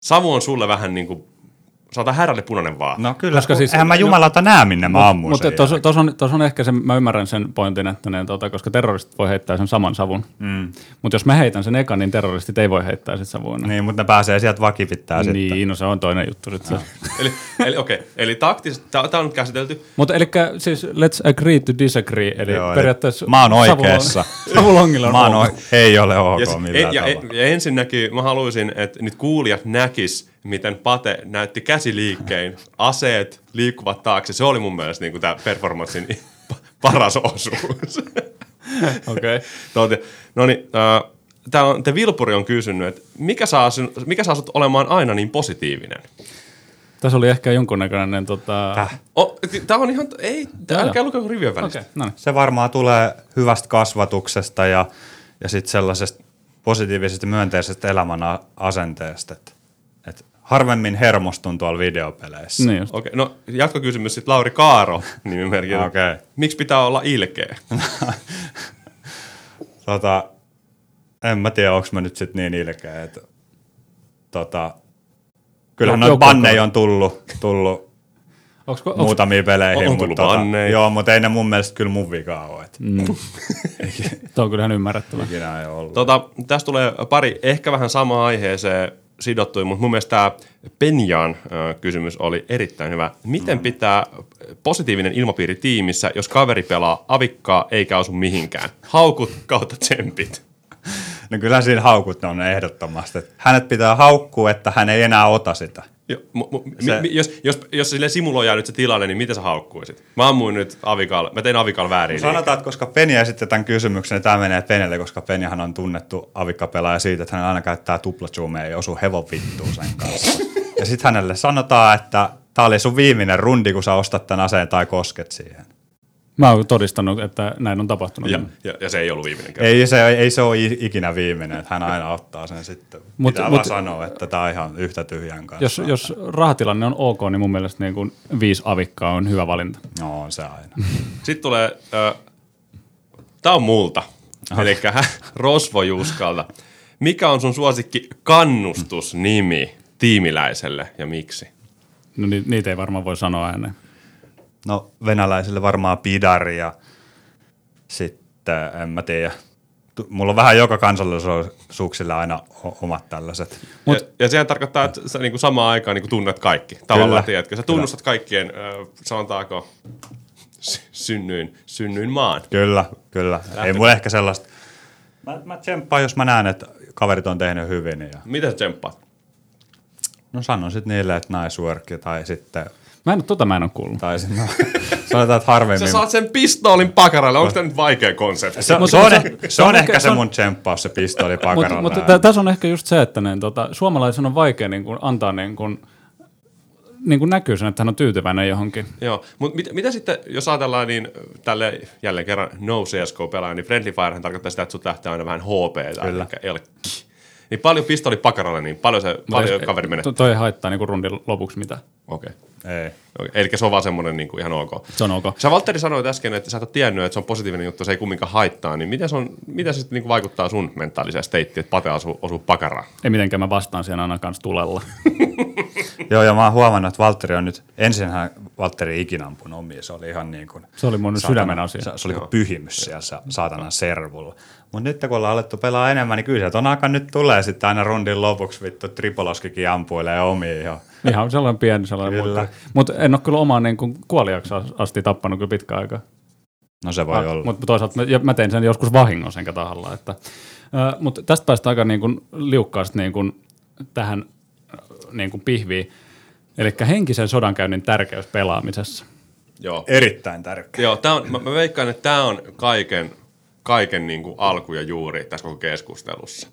savu on sulle vähän niin kuin sanotaan härälle punainen vaan. No kyllä, koska siis, eihän mä jumalauta no, näe, minne mä ammun Mutta tuossa tos on, tos on ehkä se, mä ymmärrän sen pointin, että ne, tota, koska terroristit voi heittää sen saman savun. Mm. Mutta jos mä heitän sen ekan, niin terroristit ei voi heittää sitä savua. Niin, mutta ne pääsee sieltä vakipittää niin, sitten. Niin, no se on toinen juttu sitten. eli eli okei, okay. eli taktisesti, tämä on nyt käsitelty. Mutta eli siis let's agree to disagree, eli Joo, periaatteessa... Mä oon oikeassa. Savulongilla on mä oon o- ei ole ok ja, millään ja, ja, ja ensinnäkin mä haluaisin, että nyt kuulijat näkis, miten Pate näytti käsiliikkein, aseet liikkuvat taakse. Se oli mun mielestä niin tämä performanssin paras osuus. Okei. Okay. no niin, äh, tää on, te Vilpuri on kysynyt, että mikä saa, mikä saa sut olemaan aina niin positiivinen? Tässä oli ehkä jonkunnäköinen... Tota... Täh. Oh, tämä on ihan... Ei, älkää lukeko rivien välistä. Okay, no niin. Se varmaan tulee hyvästä kasvatuksesta ja, ja sitten sellaisesta positiivisesta myönteisestä elämän asenteesta. Että harvemmin hermostun tuolla videopeleissä. Niin Okei, okay, no jatkokysymys sitten Lauri Kaaro nimimerkillä. okay. Miksi pitää olla ilkeä? tota, en mä tiedä, onko mä nyt sitten niin ilkeä, että tota, kyllähän noita banneja on tullut, tullut onks, onks, muutamiin peleihin. On, on tullut mutta, tota, Joo, mutta ei ne mun mielestä kyllä mun vikaa ole. Mm. Tuo on kyllähän ymmärrettävä. Ikinä ei ollut. Tota, tästä tulee pari ehkä vähän samaa aiheeseen sidottu, mutta mun mielestä tämä Penjan kysymys oli erittäin hyvä. Miten mm. pitää positiivinen ilmapiiri tiimissä, jos kaveri pelaa avikkaa eikä osu mihinkään? Haukut kautta tsempit. No kyllä siinä haukut on ehdottomasti. Hänet pitää haukkua, että hän ei enää ota sitä. Jo, mu, mu, se, mi, jos, jos, jos sille simuloidaan nyt se tilanne, niin miten sä haukkuisit? Mä ammuin nyt Avikal, mä tein Avikal väärin. No sanotaan, että koska Peni esitti tämän kysymyksen, niin tämä menee Penille, koska Penihan on tunnettu Avikka-pelaaja siitä, että hän aina käyttää tuplatsuumeja ja osuu hevon vittuun sen kanssa. ja sitten hänelle sanotaan, että tämä oli sun viimeinen rundi, kun sä ostat tämän aseen tai kosket siihen. Mä oon todistanut, että näin on tapahtunut. Ja, ja, ja se ei ollut viimeinen kerta. Ei se, ei se ole ikinä viimeinen, että hän aina ottaa sen sitten. Mut, Pitää mut, vaan sanoa, että tämä on ihan yhtä tyhjän kanssa. Jos, jos rahatilanne on ok, niin mun mielestä niin kuin viisi avikkaa on hyvä valinta. No on se aina. sitten tulee, äh, tämä on multa, eli Rosvo Juskalta. Mikä on sun suosikki kannustusnimi tiimiläiselle ja miksi? No ni, niitä ei varmaan voi sanoa ääneen. No venäläisille varmaan pidari ja sitten en mä tiedä. Mulla on vähän joka kansallisuuksille aina omat tällaiset. Mut, ja, ja sehän tarkoittaa, että sä niinku samaan aikaan niinku tunnet kaikki. Tavallaan kyllä, tiedätkö, sä tunnustat kyllä. kaikkien, äh, sanotaanko, synnyin, synnyin maan. Kyllä, kyllä. Lähtekö? Ei mulla ehkä sellaista. Mä, mä tsemppaan, jos mä näen, että kaverit on tehnyt hyvin. Ja... Miten sä tsemppaat? No sanon sitten niille, että nice work, tai sitten Mä en, tota mä en ole kuullut. Tai no, sanotaan, että harvemmin. Sä saat sen pistoolin pakaralle. Onko tämä nyt vaikea konsepti? Se, se, on, se, on, se, se on ehkä se mun tsemppaus, se pistooli pakaralle. Mutta mut, tässä on ehkä just se, että niin, tota, suomalaisen on vaikea niin kuin, antaa niin kuin, niin kuin näkyy sen, että hän on tyytyväinen johonkin. Joo, mutta mit, mitä sitten, jos ajatellaan niin tälle jälleen kerran no CSGO-pelaaja, niin Friendly Fire tarkoittaa sitä, että sut lähtee aina vähän HP tai Kyllä. elkki. Niin paljon pistoli pakaralle, niin paljon se, paljon kaveri menee. Toi ei haittaa niin rundin lopuksi mitä. Okei. Okay. Ei. Eli se on vaan semmoinen niin kuin ihan ok. Se on ok. Sä Valtteri sanoit äsken, että sä et ole tiennyt, että se on positiivinen juttu, se ei kumminkaan haittaa, niin miten se, on, miten se sitten niin vaikuttaa sun mentaaliseen steittiin, että Pate osuu, osuu pakaraan? Ei mitenkään mä vastaan siihen aina kanssa tulella. Joo, ja mä oon huomannut, että Valtteri on nyt, ensinhän Valtteri ei ikinä ampunut omia, se oli ihan niin kuin... Se oli mun saatana- sydämen asia. Se, se oli kuin pyhimys siellä sa- saatanan servulla. Mutta nyt kun ollaan alettu pelaa enemmän, niin kyllä on aika nyt tulee sitten aina rundin lopuksi vittu tripoloskikin ampuilee omia. Ja Ihan sellainen pieni sellainen Kyllä. mutta, mutta en ole kyllä omaa niin kuin kuoliaksi asti tappanut kyllä pitkään aikaa. no se voi olla. Mutta toisaalta mä, ja mä tein sen joskus vahingossa enkä tahalla. Että, ö, mutta tästä päästään aika niin kuin liukkaasti niin kuin tähän niin kuin pihviin. Eli henkisen sodankäynnin tärkeys pelaamisessa. Joo. Erittäin tärkeä. Joo, tää on, mä, mä veikkaan, että tämä on kaiken, kaiken niin kuin alku ja juuri tässä koko keskustelussa.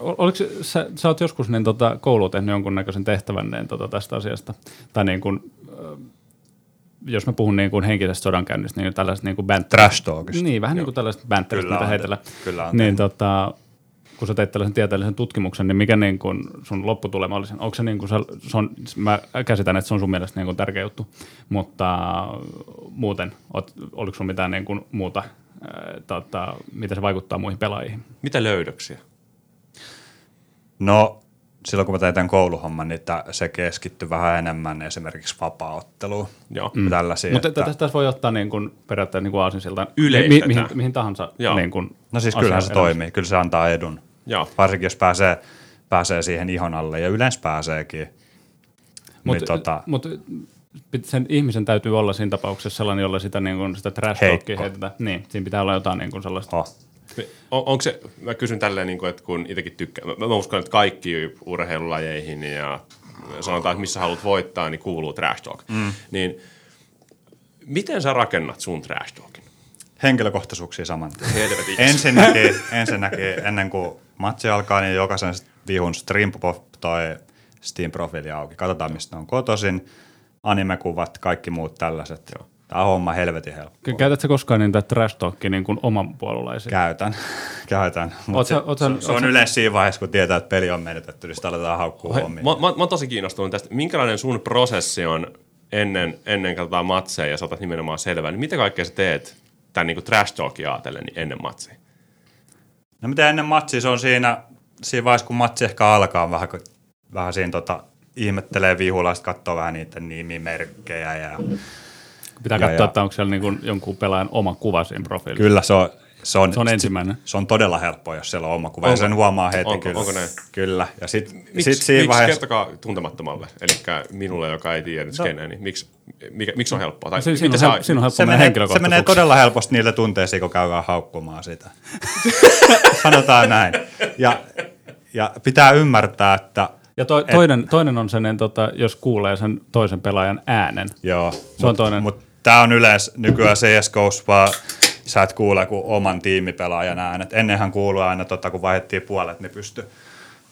Ol- Oliko sä, sä oot joskus niin tota, koulu tehnyt jonkunnäköisen tehtävän niin, tota, tästä asiasta? Tai niin kuin, jos mä puhun niin kuin henkisestä sodankäynnistä, niin tällaiset niin kuin bänttäristä. Trash talkista. Niin, vähän niin kuin tällaiset bänttäristä, mitä heitellä. Kyllä on Niin tota, kun sä teit tällaisen tieteellisen tutkimuksen, niin mikä niin kuin sun lopputulema olisi? Onko se niin kuin, se, se on, mä käsitän, että se on sun mielestä niin kuin tärkeä juttu, mutta muuten, oot, oliko sun mitään niin kuin muuta, tota, mitä se vaikuttaa muihin pelaajiin? Mitä löydöksiä? No, silloin kun mä tein tämän kouluhomman, niin tää- se keskittyi vähän enemmän esimerkiksi vapaaotteluun. Joo. Mm. Tällaisia, Mutta että, tästä, tästä voi ottaa niin kuin periaatteessa niin kuin aasinsilta Yleistetään. mihin, mihin tahansa. Joo. Niin kuin no siis kyllähän se asiaan toimii, kyllä se antaa edun. Joo. Varsinkin jos pääsee, pääsee siihen ihon alle, ja yleensä pääseekin. Mutta niin, tota, mut, sen ihmisen täytyy olla siinä tapauksessa sellainen, jolla sitä, niin kuin, sitä trash heitetään. Niin, siinä pitää olla jotain niin kuin sellaista. oh. On, onko se, mä kysyn tälleen, niin kuin, että kun itsekin tykkään, mä, mä uskon, että kaikki urheilulajeihin ja sanotaan, että missä haluat voittaa, niin kuuluu trash talk. Mm. Niin miten sä rakennat sun trash talkin? henkilökohtaisuuksia saman tien. Helvetin. ensinnäkin, ensinnäkin, ennen kuin matsi alkaa, niin jokaisen vihun stream toi Steam-profiili auki. Katsotaan, mistä ne on kotoisin, animekuvat, kaikki muut tällaiset. Joo. Tämä on homma helvetin helppo. Ky- Käytätkö koskaan niitä trash talkia niin kuin oman puolulaisia? Käytän, käytän. Oot Mutta sä- se, oot sä- se, on yleensä siinä vaiheessa, kun tietää, että peli on menetetty, niin sitä aletaan haukkua Hei, hommia. mä, mä, mä oon tosi kiinnostunut tästä. Minkälainen sun prosessi on ennen, ennen katsotaan matseja ja saatat nimenomaan selvää, niin mitä kaikkea sä teet tämän niin trash talkia ajatellen niin ennen matsia? No mitä ennen matsia, se on siinä, siinä vaiheessa, kun matsi ehkä alkaa vähän, vähän siinä tota, ihmettelee vihulla, sitten katsoo vähän niiden nimimerkkejä ja Pitää Ja- katsoa, ja- että onko siellä niin jonkun pelaajan oma kuva siinä profiilissa. Kyllä se on, se on, Se on ensimmäinen. Se on todella helppoa, jos siellä on oma kuva. Ja Onko? sen huomaa heti Onko- kyllä. onko näin? Kyllä. Ja sitten Miksi, sit siinä miksi vaiheessa... kertokaa tuntemattomalle, eli minulle, joka ei tiedä skeneen, niin miksi, mikä, miksi on helppoa? Tai miten siinä, on, sä- hel- siinä on helppo Se menee, se menee todella helposti niille tunteisiin, kun käydään haukkumaan sitä. Sanotaan näin. Ja, ja pitää ymmärtää, että Ja to, toinen, toinen on sen, tota, jos kuulee sen toisen pelaajan äänen. Joo, Se on toinen. Mutta tämä on yleensä nykyään CSGOssa vaan sä et kuule kuin oman tiimipelaajan äänet. Ennenhän kuului aina, tota, kun vaihdettiin puolet, niin pysty,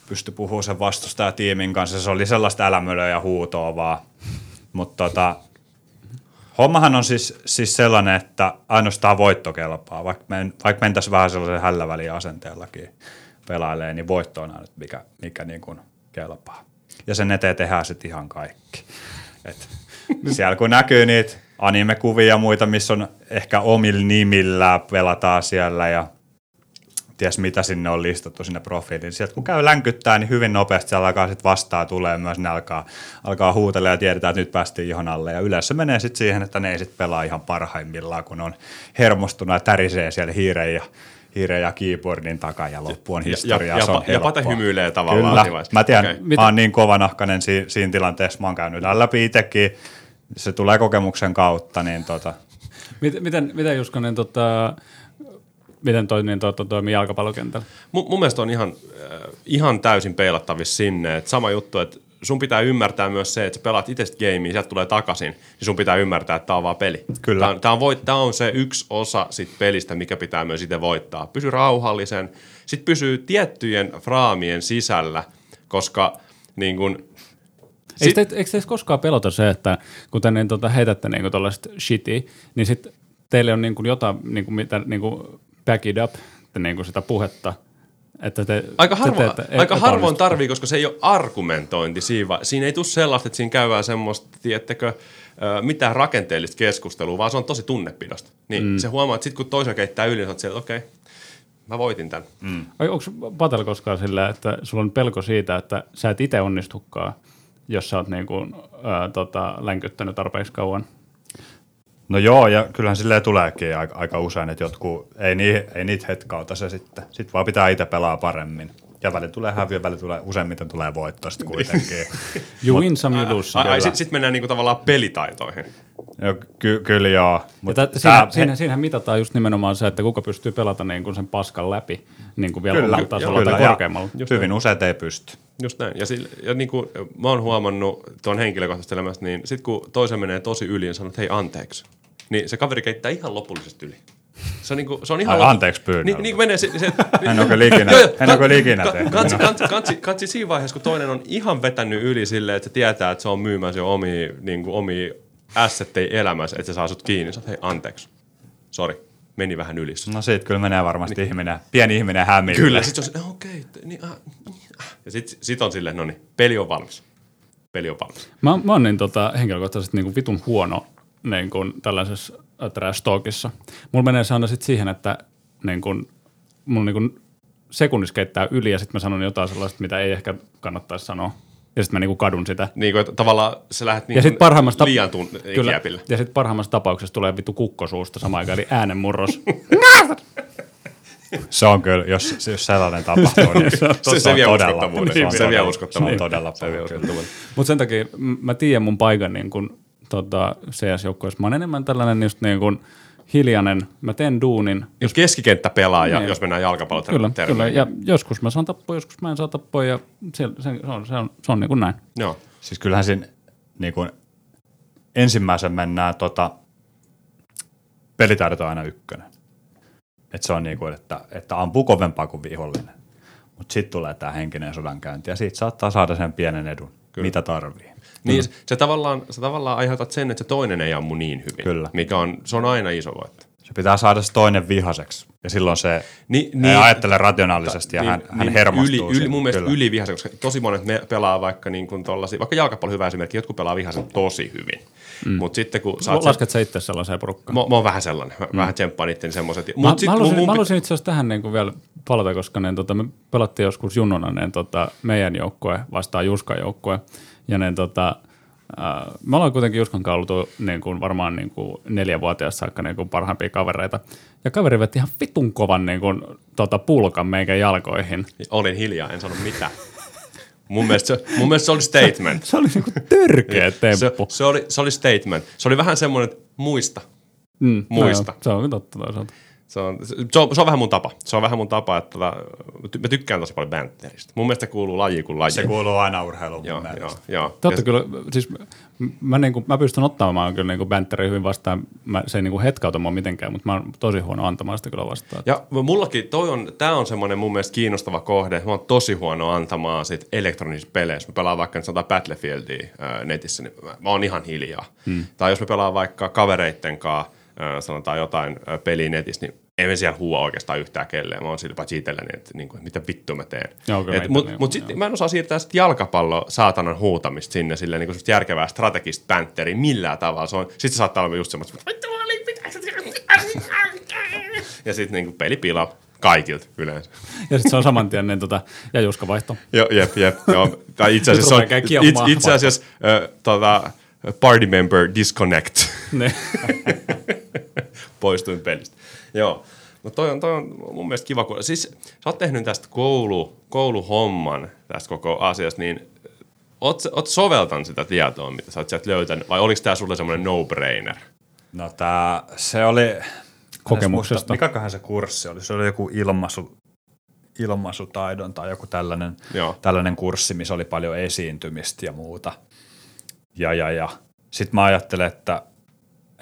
pysty puhumaan sen vastustajatiimin kanssa. Se oli sellaista älämölöä ja huutoa vaan. Mutta tota, hommahan on siis, siis sellainen, että ainoastaan voitto kelpaa. Vaikka, men, vaikka mentäisiin vähän sellaisen hällävälin asenteellakin pelailee, niin voitto on aina, mikä, mikä niin kuin kelpaa. Ja sen eteen tehdään sitten ihan kaikki. Et siellä kun näkyy niitä animekuvia ja muita, missä on ehkä omilla nimillä pelataan siellä ja ties mitä sinne on listattu sinne profiiliin. Sieltä kun käy länkyttää, niin hyvin nopeasti siellä alkaa sitten vastaa tulee myös, ne alkaa, alkaa huutella ja tiedetään, että nyt päästiin ihon alle. Ja yleensä menee sitten siihen, että ne ei sitten pelaa ihan parhaimmillaan, kun on hermostunut ja tärisee siellä hiireen ja, hiireen ja keyboardin takaa ja loppu on historia. ja, se on ja, ja Pate hymyilee tavallaan. Kyllä, vaiheessa. mä tiedän, okay. mä oon niin kovanahkainen si- siinä tilanteessa, mä oon käynyt läpi itsekin, se tulee kokemuksen kautta, niin tota, Miten, miten, miten Juskanen, tota, miten toi, niin, to, to, toimii jalkapallokentällä? Mun, mun mielestä on ihan, äh, ihan täysin peilattavissa sinne. Et sama juttu, että sun pitää ymmärtää myös se, että sä pelaat itse gamea, sieltä tulee takaisin, niin sun pitää ymmärtää, että tämä on vaan peli. Kyllä. Tämä on, on, voit, on se yksi osa sit pelistä, mikä pitää myös itse voittaa. Pysy rauhallisen, sitten pysyy tiettyjen fraamien sisällä, koska niin kun, Eikö, te, eikö teistä koskaan pelota se, että kun te niin, tota, heitätte niin tuollaista shitia, niin sitten teille on niin kuin jotain, niin kuin, mitä, niin kuin back it up, niin kuin sitä puhetta, Että te, Aika, te harvo, teette e- aika harvoin tarvii, koska se ei ole argumentointi siinä. Siinä ei tule sellaista, että siinä käydään semmoista, tiedättekö, ö, mitään rakenteellista keskustelua, vaan se on tosi tunnepidosta. Niin mm. se huomaa, että sitten kun toisen keittää yli, niin sä oot siellä, että okei, mä voitin tämän. Mm. Ai, onko Patel koskaan sillä, että sulla on pelko siitä, että sä et itse onnistukaan, jos sä oot niin kuin, ää, tota, länkyttänyt tarpeeksi kauan? No joo, ja kyllähän silleen tuleekin aika, aika usein, että jotkut, ei, nii, ei niitä hetkauta se sitten. Sitten vaan pitää itse pelaa paremmin. Ja väli tulee häviö, väli tulee, useimmiten tulee voitto sitten kuitenkin. You win some, you lose some. Ai, ai, sitten sit mennään niinku tavallaan pelitaitoihin. jo, ky, kyllä joo. Ja Mutta tä, siinä, siinä, siinähän mitataan just nimenomaan se, että kuka pystyy pelata niin kuin sen paskan läpi niin kuin vielä Kyllä, tasolla kyllä, tai ja korkeammalla. hyvin usein ei pysty. Just näin. Ja, sille, ja niin kuin mä oon huomannut tuon henkilökohtaisesta elämästä, niin sitten kun toisen menee tosi yli ja sanoo, että hei anteeksi, niin se kaveri keittää ihan lopullisesti yli. Se on, niinku, se on ihan Ai, anteeksi pyynnöllä. Niin, niin menee se, se, En ole kyllä ikinä- Joo, joo, en ole kyllä ka- ikinä ka- tehnyt. Katsi, katsi, katsi, katsi, siinä vaiheessa, kun toinen on ihan vetänyt yli silleen, että se tietää, että se on myymässä jo omia, niin kuin, omia assetteja elämässä, että se saa sut kiinni. Sä hei anteeksi, sori, meni vähän yli. No siitä kyllä menee varmasti ihminen, pieni ihminen hämille. Kyllä, sit se on "Eh, okei, okay, niin, ah, niin, ah." ja sit, sit on silleen, no niin, peli on valmis. Peli on valmis. Mä, mä oon niin, tota, henkilökohtaisesti niin kuin vitun huono niin kuin tällaisessa äh, trash talkissa. Mulla menee se aina sit siihen, että niin kuin, mulla niin kuin sekunnissa keittää yli ja sitten mä sanon jotain sellaista, mitä ei ehkä kannattaisi sanoa. Ja sitten mä niin kuin kadun sitä. Niin kuin, että tavallaan sä lähdet niin Ja sitten parhaimmassa, tap- liian tun- kiepille. ja sit parhaimmassa tapauksessa tulee vittu kukkosuusta samaan aikaan, eli äänenmurros. Se on kyllä, jos, jos sellainen tapahtuu, niin Se, se, on vie todella- uskottavuuden. se on Se vie todella- uskottavuuden. se on todella Se uskottavuuden. Mutta sen takia mä tiedän mun paikan niin kun, tota, CS-joukkueessa. Mä oon enemmän tällainen just niin kun, hiljainen. Mä teen duunin. Jos keskikenttä pelaa, ja Niin. jos mennään jalkapallon Kyllä, kyllä. Ja joskus mä saan tappoa, joskus mä en saa tappoa ja se, se, se on, se on, se on niin kuin näin. Joo. Siis kyllähän siinä niin kuin, ensimmäisen mennään tota, pelitaidot on aina ykkönen. Et se on niin kuin, että, että ampuu kovempaa kuin vihollinen. Mutta sitten tulee tämä henkinen sodankäynti ja siitä saattaa saada sen pienen edun, Kyllä. mitä tarvii. Niin se, se, tavallaan, se tavallaan aiheutat sen, että se toinen ei ammu niin hyvin. Kyllä. Mikä on, se on aina iso voitto. Se pitää saada se toinen vihaseksi ja silloin se Ni- niin, niin- ei ajattele rationaalisesti ja hän, hän hermostuu. Yli, yli, mun mielestä yli vihaisen, koska tosi monet me pelaa vaikka niin kuin tollasia, vaikka jalkapallo hyvä esimerkki, jotkut pelaa vihaisen tosi hyvin. Mm. Mutta sitten kun se, Lasket sä itse sellaiseen porukkaan? mä, mä oon vähän sellainen, mä mm. vähän tsemppaan itteni semmoiset. Mä, Mut sit mä, mun- halusin, mun mä halusin itse asiassa tähän niin kuin vielä palata, koska niin, tota, me pelattiin joskus junnuna niin, tota, meidän joukkue vastaan Juskan joukkue. Ja niin, tota, äh, me ollaan kuitenkin Juskan kanssa oltu niin kuin, varmaan niin kuin, neljävuotiaasta saakka niin kuin, parhaimpia kavereita. Ja kaveri vetti ihan vitun kovan niin kuin, tota, pulkan meikän jalkoihin. Olin hiljaa, en sano mitään. mun, mielestä se, mun mielestä se oli statement. Se oli niin kuin, törkeä se, temppu. se, oli, se oli statement. Se oli vähän semmoinen, että muista. Mm, muista. No, joo, se on totta toisaalta. Se on, se, on, se on vähän mun tapa. Se on vähän mun tapa, että tota, mä tykkään tosi paljon banterista. Mun mielestä kuuluu laji kuin laji. Se kuuluu aina urheiluun mun Joo, mielestä. joo, joo. Te olette Ja- kyllä, siis mä, niin kuin, mä pystyn ottamaan kyllä niin Banteria hyvin vastaan. Mä, se ei niin kuin hetkauta mua mitenkään, mutta mä oon tosi huono antamaan sitä kyllä vastaan. Ja mullakin toi on, tää on semmoinen mun mielestä kiinnostava kohde. Mä oon tosi huono antamaan sit elektronisissa peleissä. Mä pelaan vaikka nyt sanotaan Battlefieldia ää, netissä, niin mä, mä oon ihan hiljaa. Hmm. Tai jos me pelaan vaikka kavereitten kanssa, sanotaan jotain peliä netissä, niin ei me siellä huua oikeastaan yhtään kelleen. Mä oon sillä paitsi itselleni, että, niin kuin, mitä vittu mä teen. Mä mut mut joo. sit mä en osaa siirtää sit jalkapallo saatanan huutamista sinne silleen niin kuin järkevää strategista bänteriä millään tavalla. Se on, sit se saattaa olla just semmoista, "Vittu, mä olin- pitääkö se- ja sitten niinku peli pilaa kaikilta yleensä. Ja sitten se on saman tien niin, tota, ja Juska vaihto. Joo, jep, jep. Joo. Tai itse asiassa, se on, rupeaa itse, asiassa äh, tota, party member disconnect. Ne. Poistuin pelistä. Joo. No toi on, toi on mun mielestä kiva, kun, siis sä oot tehnyt tästä koulu, kouluhomman tästä koko asiasta, niin oot, oot soveltanut sitä tietoa, mitä sä oot sieltä löytänyt, vai oliko tää sulle semmoinen no-brainer? No tää, se oli... Kokemuksesta. Mikäköhän se kurssi oli? Se oli joku ilmaisu, ilmaisutaidon tai joku tällainen, Joo. tällainen kurssi, missä oli paljon esiintymistä ja muuta. Ja, ja, ja. Sitten mä ajattelen, että,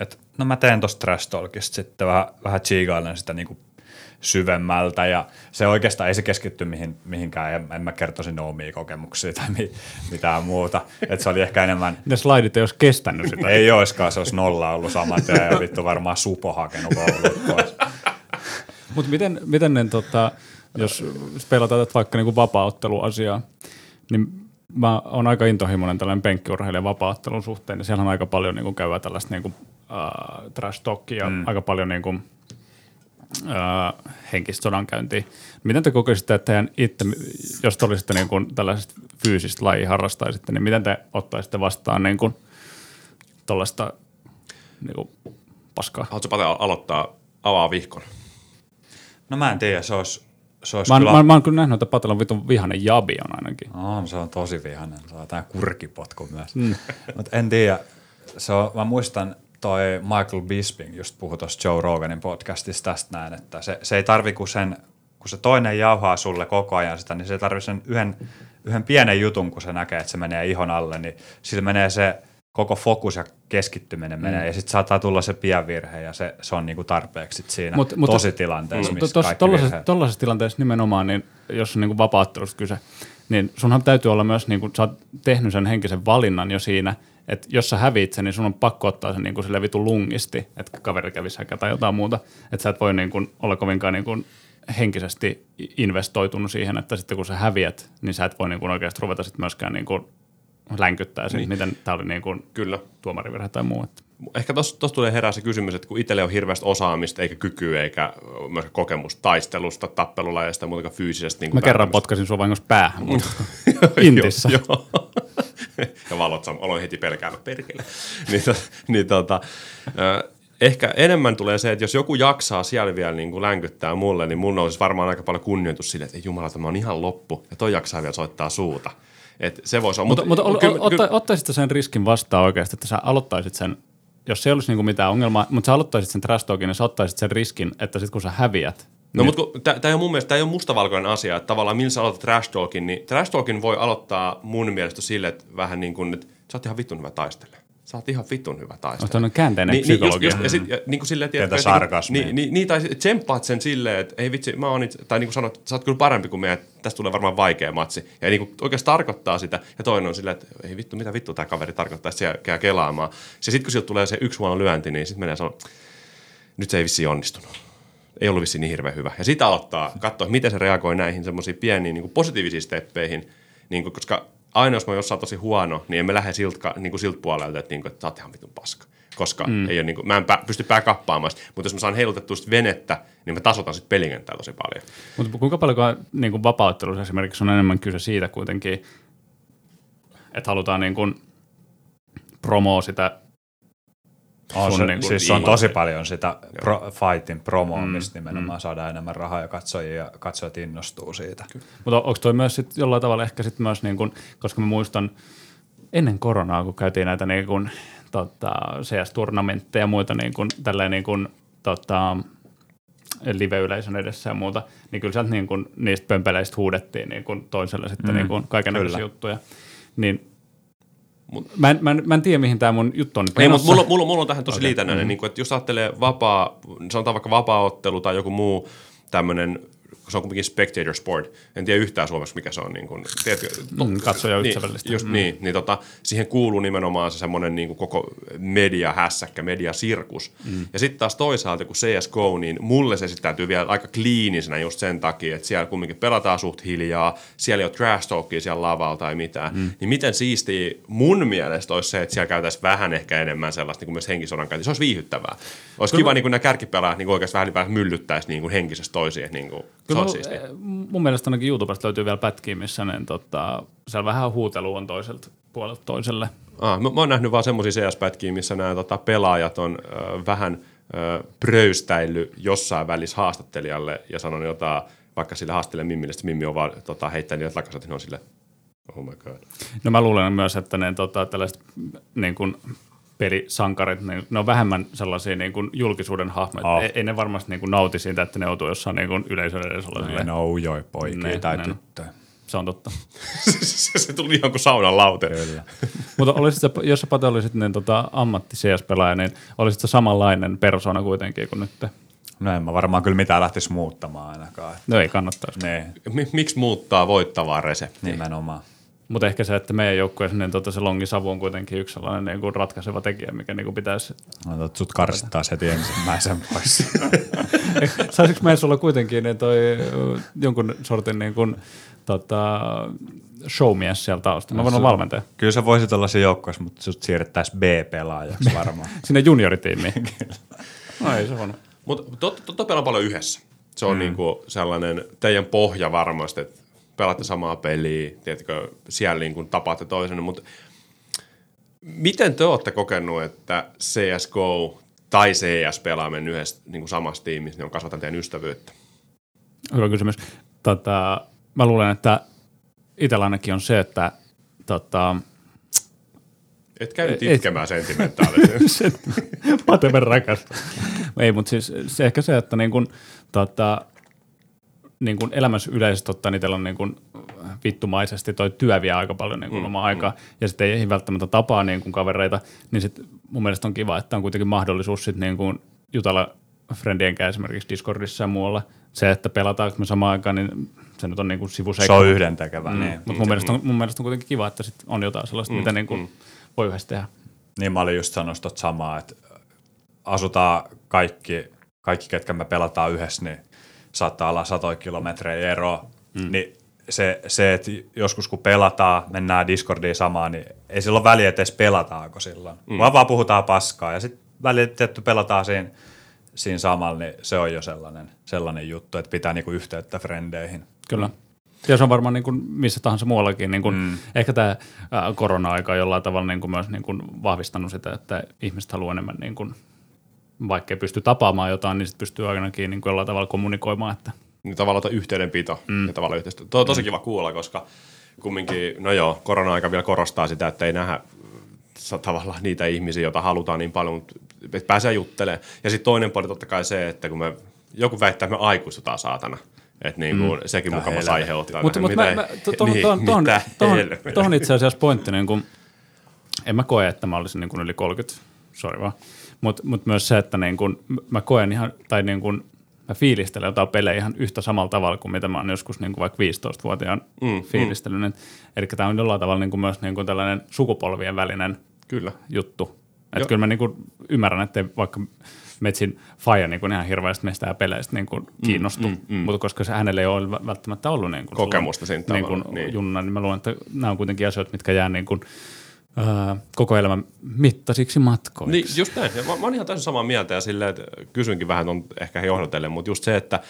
että no mä teen tosta trash talkista sitten vähän, vähän chiigailen sitä niinku syvemmältä ja se oikeastaan ei se keskitty mihin, mihinkään, en, en mä kertoisi no omia kokemuksia tai mi, mitään muuta. Et se oli ehkä enemmän, Ne slaidit ei olisi kestänyt sitä. ei oiskaan, se olisi nolla ollut saman tien ja vittu varmaan supo hakenut. Mutta miten, miten ne, tota, jos pelataan vaikka niin kuin vapaaotteluasiaa, niin mä oon aika intohimoinen tällainen penkkiurheilijan vapaattelun suhteen, niin siellä on aika paljon niin kuin käyvää tällaista niin kuin, äh, trash talkia, mm. aika paljon niin kuin, äh, henkistä sodankäyntiä. Miten te kokeisitte, että teidän itse, jos te olisitte niin kuin tällaisesta fyysistä lajia harrastaisitte, niin miten te ottaisitte vastaan niin kuin tuollaista niin kuin paskaa? Haluatko Pate aloittaa avaa vihkon? No mä en tiedä, se olisi, se olisi Mä, kyllä... mä, mä, oon kyllä nähnyt, että Patelon vitun vihanen jabi on ainakin. On, se on tosi vihainen. Se on tää kurkipotku myös. Mm. Mutta en tiedä. Se on, mä muistan toi Michael Bisping just puhui tuossa Joe Roganin podcastissa tästä näin, että se, se ei tarvi kun sen, kun se toinen jauhaa sulle koko ajan sitä, niin se ei tarvi sen yhden, yhden pienen jutun, kun se näkee, että se menee ihon alle, niin sillä menee se koko fokus ja keskittyminen menee, mm. ja sitten saattaa tulla se pienvirhe, ja se, se on niinku tarpeeksi sit siinä Mut- mutta- tositilanteessa, Mm. missä kaikki tollaisessa, tilanteessa nimenomaan, niin jos on niin vapaattelusta kyse, niin sunhan täytyy olla myös, niin sä oot tehnyt sen henkisen valinnan jo siinä, että jos sä häviit sen, niin sun on pakko ottaa se niin kuin sille vitu lungisti, että kaveri kävisi häkä tai jotain muuta. Että sä et voi niin kuin, olla kovinkaan niin kuin, henkisesti investoitunut siihen, että sitten kun sä häviät, niin sä et voi niin kuin, oikeasti ruveta sitten myöskään niin kuin, länkyttää siitä, niin. miten tämä oli niin kuin, Kyllä. tuomarivirhe tai muu. Että. Ehkä tuossa tulee herää se kysymys, että kun itselle on hirveästi osaamista, eikä kykyä, eikä myöskään kokemusta taistelusta, tappelulajeista ja muutenkaan fyysisestä. Niin Mä kerran potkasin sua vahingossa päähän, mutta Intissä. Joo, joo. ja valot sam- aloin heti pelkäämään perkele. niin, to, niin tota, ehkä enemmän tulee se, että jos joku jaksaa siellä vielä niin kuin länkyttää mulle, niin mun olisi varmaan aika paljon kunnioitus sille, että ei jumalata, mä oon ihan loppu, ja toi jaksaa vielä soittaa suuta. Et se voisi olla. Mutta, mutta ol, kyllä- otta, ottaisitko sen riskin vastaan oikeasti, että sä aloittaisit sen, jos se ei olisi niinku mitään ongelmaa, mutta sä aloittaisit sen trash talkin, niin sä ottaisit sen riskin, että sitten kun sä häviät, No, mutta tämä ei ole mun mielestä, tämä ei ole mustavalkoinen asia, että tavallaan millä sä aloitat trash talkin, niin trash talkin voi aloittaa mun mielestä sille, että vähän niin kuin, että sä oot ihan vittun hyvä taistele. Sä oot ihan vittun hyvä on taistele. tämmöinen käänteinen Niin, niin, just, psykologia. just, ja, sit, ja niin kuin silleen, tiedätkö, että sarkasmia. Niin, niin, niin, tai tsemppaat sen silleen, että ei vitsi, mä oon itse, tai niin kuin sanot, sä oot kyllä parempi kuin me, että tästä tulee varmaan vaikea matsi. Ja niin kuin oikeasti tarkoittaa sitä, ja toinen on silleen, että ei vittu, mitä vittu tämä kaveri tarkoittaa, että se jää kelaamaan. Ja sitten kun sieltä tulee se yksi huono lyönti, niin sitten menee sanoa, nyt se ei vissiin onnistunut. Ei ollut vissiin niin hirveän hyvä. Ja sitä aloittaa katsoa, miten se reagoi näihin semmoisiin pieniin niin kuin positiivisiin steppeihin, niin kuin, koska aina jos mä jossain tosi huono, niin emme lähde siltä, niin kuin siltä puolelta, että, niin kuin, että sä oot ihan vitun paska. Koska mm. ei ole, niin kuin, mä en pää, pysty pää kappaamaan sitä. Mutta jos mä saan heilutettua sitä venettä, niin mä tasotan sitten pelikenttää tosi paljon. Mutta kuinka paljon niin kuin vapauttelussa esimerkiksi on enemmän kyse siitä kuitenkin, että halutaan niin kuin promoa sitä On sun se, niinku siis on tosi paljon sitä pro, fightin promoamista mm, nimenomaan, mm. saadaan enemmän rahaa ja katsojia ja katsojat innostuu siitä. Mutta onko toi myös sit jollain tavalla ehkä sit myös, niin kun, koska mä muistan ennen koronaa, kun käytiin näitä niin kun, tota, CS-turnamentteja ja muita niin kun, tälleen niin kun, tota, live-yleisön edessä ja muuta, niin kyllä sieltä niin kun, niistä pömpeleistä huudettiin niin kun toiselle sitten mm, niin kaikenlaisia kyllä. juttuja. Niin mä, en, mä, en, mä en tiedä, mihin tämä mun juttu on nyt Ei, mutta mulla, mulla, mulla on tähän tosi okay. liitännäinen, mm. niin kuin, että jos ajattelee vapaa, sanotaan vaikka vapaaottelu tai joku muu tämmöinen, se on kuitenkin spectator sport. En tiedä yhtään suomeksi, mikä se on. Niin kuin, tiedätkö, Mm, katsojaystävällistä. Niin, just mm. niin, niin tota, siihen kuuluu nimenomaan se semmoinen niin kuin koko media-hässäkkä, mediasirkus. Mm. Ja sitten taas toisaalta, kun CSGO, niin mulle se sitten täytyy vielä aika kliinisenä just sen takia, että siellä kumminkin pelataan suht hiljaa, siellä ei ole trash talkia siellä lavalla tai mitään. Mm. Niin miten siistiä mun mielestä olisi se, että siellä käytäisiin vähän ehkä enemmän sellaista niin kuin myös henkisodan käyntiä. Se olisi viihyttävää. Olisi kiva, niin kuin nämä kärkipelaajat niin oikeasti vähän, vähän myllyttäisi niin kuin henkisesti toisiin. Niin kuin, se Kyllä on mun, siistiä. eh, mun mielestä ainakin YouTubesta löytyy vielä pätkiä, missä ne, tota, siellä vähän huutelu on toiselta puolelta toiselle. Ah, mä, mä oon nähnyt vaan semmoisia CS-pätkiä, missä nämä tota, pelaajat on ö, vähän ö, pröystäillyt jossain välissä haastattelijalle ja sanonut jotain, vaikka sille haastattelijalle Mimmille, sitten Mimmi on vaan tota, heittänyt niitä että ne on sille, oh my god. No mä luulen myös, että ne tota, tällaiset niin kuin pelisankarit, niin ne on vähemmän sellaisia niin kuin julkisuuden hahmoja. Oh. Ei, ei, ne varmasti niin kuin nauti siitä, että ne joutuu jossain niin kuin yleisön edessä olla Ne silleen, no ujoi poikia Ne, tai ne, tyttöjä. Se on totta. se, se tuli ihan kuin saunan laute. Kyllä. Mutta olisit sä, jos sä Pate olisit niin, tota, ammatti CS-pelaaja, niin olisit sä samanlainen persona kuitenkin kuin nyt? No en mä varmaan kyllä mitään lähtisi muuttamaan ainakaan. No ei kannattaisi. Ne, Mi- miksi muuttaa voittavaa reseptiä? nimenomaan. Mutta ehkä se, että meidän joukkueessa niin tota, se longisavu on kuitenkin yksi sellainen niin kuin ratkaiseva tekijä, mikä niin kuin pitäisi... No, sut karsittaa heti ensimmäisen pois. Saisiko meissä olla kuitenkin niin toi, jonkun sortin niin kuin, tota, showmies siellä taustalla? Mä voin olla valmentaja. Kyllä sä voisit olla se joukkueessa, mutta sut siirrettäisiin B-pelaajaksi varmaan. Sinne junioritiimiin. no ei se on. Mutta totta to, pelaa paljon yhdessä. Se on mm. niinku sellainen teidän pohja varmasti, että pelaatte samaa peliä, tiedätkö, siellä niinku tapaatte toisen, mutta miten te olette kokenut, että CSGO tai CS-pelaaminen yhdessä niin samassa tiimissä niin on kasvattanut teidän ystävyyttä? Hyvä kysymys. Tota, mä luulen, että itsellä ainakin on se, että tota, et käy nyt itkemään sentimentaalisesti. Patemen rakas. Ei, mutta siis se ehkä se, että niin kun, tota, niin kun elämässä yleisesti ottaen itsellä on niin kun vittumaisesti toi työ vie aika paljon niin kun mm, omaa aikaa, mm. ja sitten ei välttämättä tapaa niin kun kavereita, niin sit mun mielestä on kiva, että on kuitenkin mahdollisuus sit niin kun jutella friendien kanssa esimerkiksi Discordissa ja muualla. Se, että pelataanko me samaan aikaan, niin se nyt on niin kuin sivuseikka. Se on yhdentekevä. Mm. Niin. Mutta mun, mielestä on, mun mielestä on kuitenkin kiva, että sit on jotain sellaista, mm. mitä niin kuin mm. voi yhdessä tehdä. Niin mä olin just sanonut samaa, että asutaan kaikki, kaikki, ketkä me pelataan yhdessä, niin saattaa olla satoja kilometrejä eroa. Mm. Niin se, se, että joskus kun pelataan, mennään Discordiin samaan, niin ei silloin väliä, että edes pelataanko silloin. Mm. Vaan vaan puhutaan paskaa ja sitten väliä, että pelataan siinä, siinä samalla, niin se on jo sellainen, sellainen juttu, että pitää niinku yhteyttä frendeihin. Kyllä. Ja se on varmaan niin kuin missä tahansa muuallakin. Niin kuin mm. Ehkä tämä korona-aika on jollain tavalla niin kuin myös niin kuin vahvistanut sitä, että ihmiset haluaa enemmän, niin kuin, vaikka ei pysty tapaamaan jotain, niin sitten pystyy ainakin niin kuin jollain tavalla kommunikoimaan. Että. Niin tavallaan yhteydenpito mm. ja tavallaan yhteistyö. Tuo on tosi mm. kiva kuulla, koska kumminkin, no joo, korona-aika vielä korostaa sitä, että ei nähdä tavallaan niitä ihmisiä, joita halutaan niin paljon, että pääsee juttelemaan. Ja sitten toinen puoli totta kai se, että kun me, joku väittää, että me aikuistutaan saatana – että niin kuin, mm. sekin mukavasti aiheuttaa. Mutta mut tuohon itse asiassa pointti, niin kuin, en mä koe, että mä olisin niin kuin yli 30, sori vaan. Mutta mut myös se, että niin kuin, mä koen ihan, tai niin kuin, mä fiilistelen jotain pelejä ihan yhtä samalla tavalla kuin mitä mä oon joskus niin kuin vaikka 15-vuotiaan mm, mm. fiilistellyt. Mm. Eli tämä on jollain tavalla niin kuin myös niin kuin tällainen sukupolvien välinen Kyllä. juttu. Että kyllä mä niin kuin ymmärrän, että vaikka Metsin faija niin ihan hirveästi meistä ja peleistä niin kuin mm, kiinnostu, mm, mm, mm. mutta koska se hänelle ei ole välttämättä ollut niin kuin kokemusta siinä niin kuin niin. junna, niin mä luulen, että nämä on kuitenkin asioita, mitkä jää niin kuin, Uh, koko elämän mittaisiksi matkoiksi. Niin, just näin. Ja mä, mä oon ihan täysin samaa mieltä ja silleen, että kysynkin vähän on ehkä johdotellen, mutta just se, että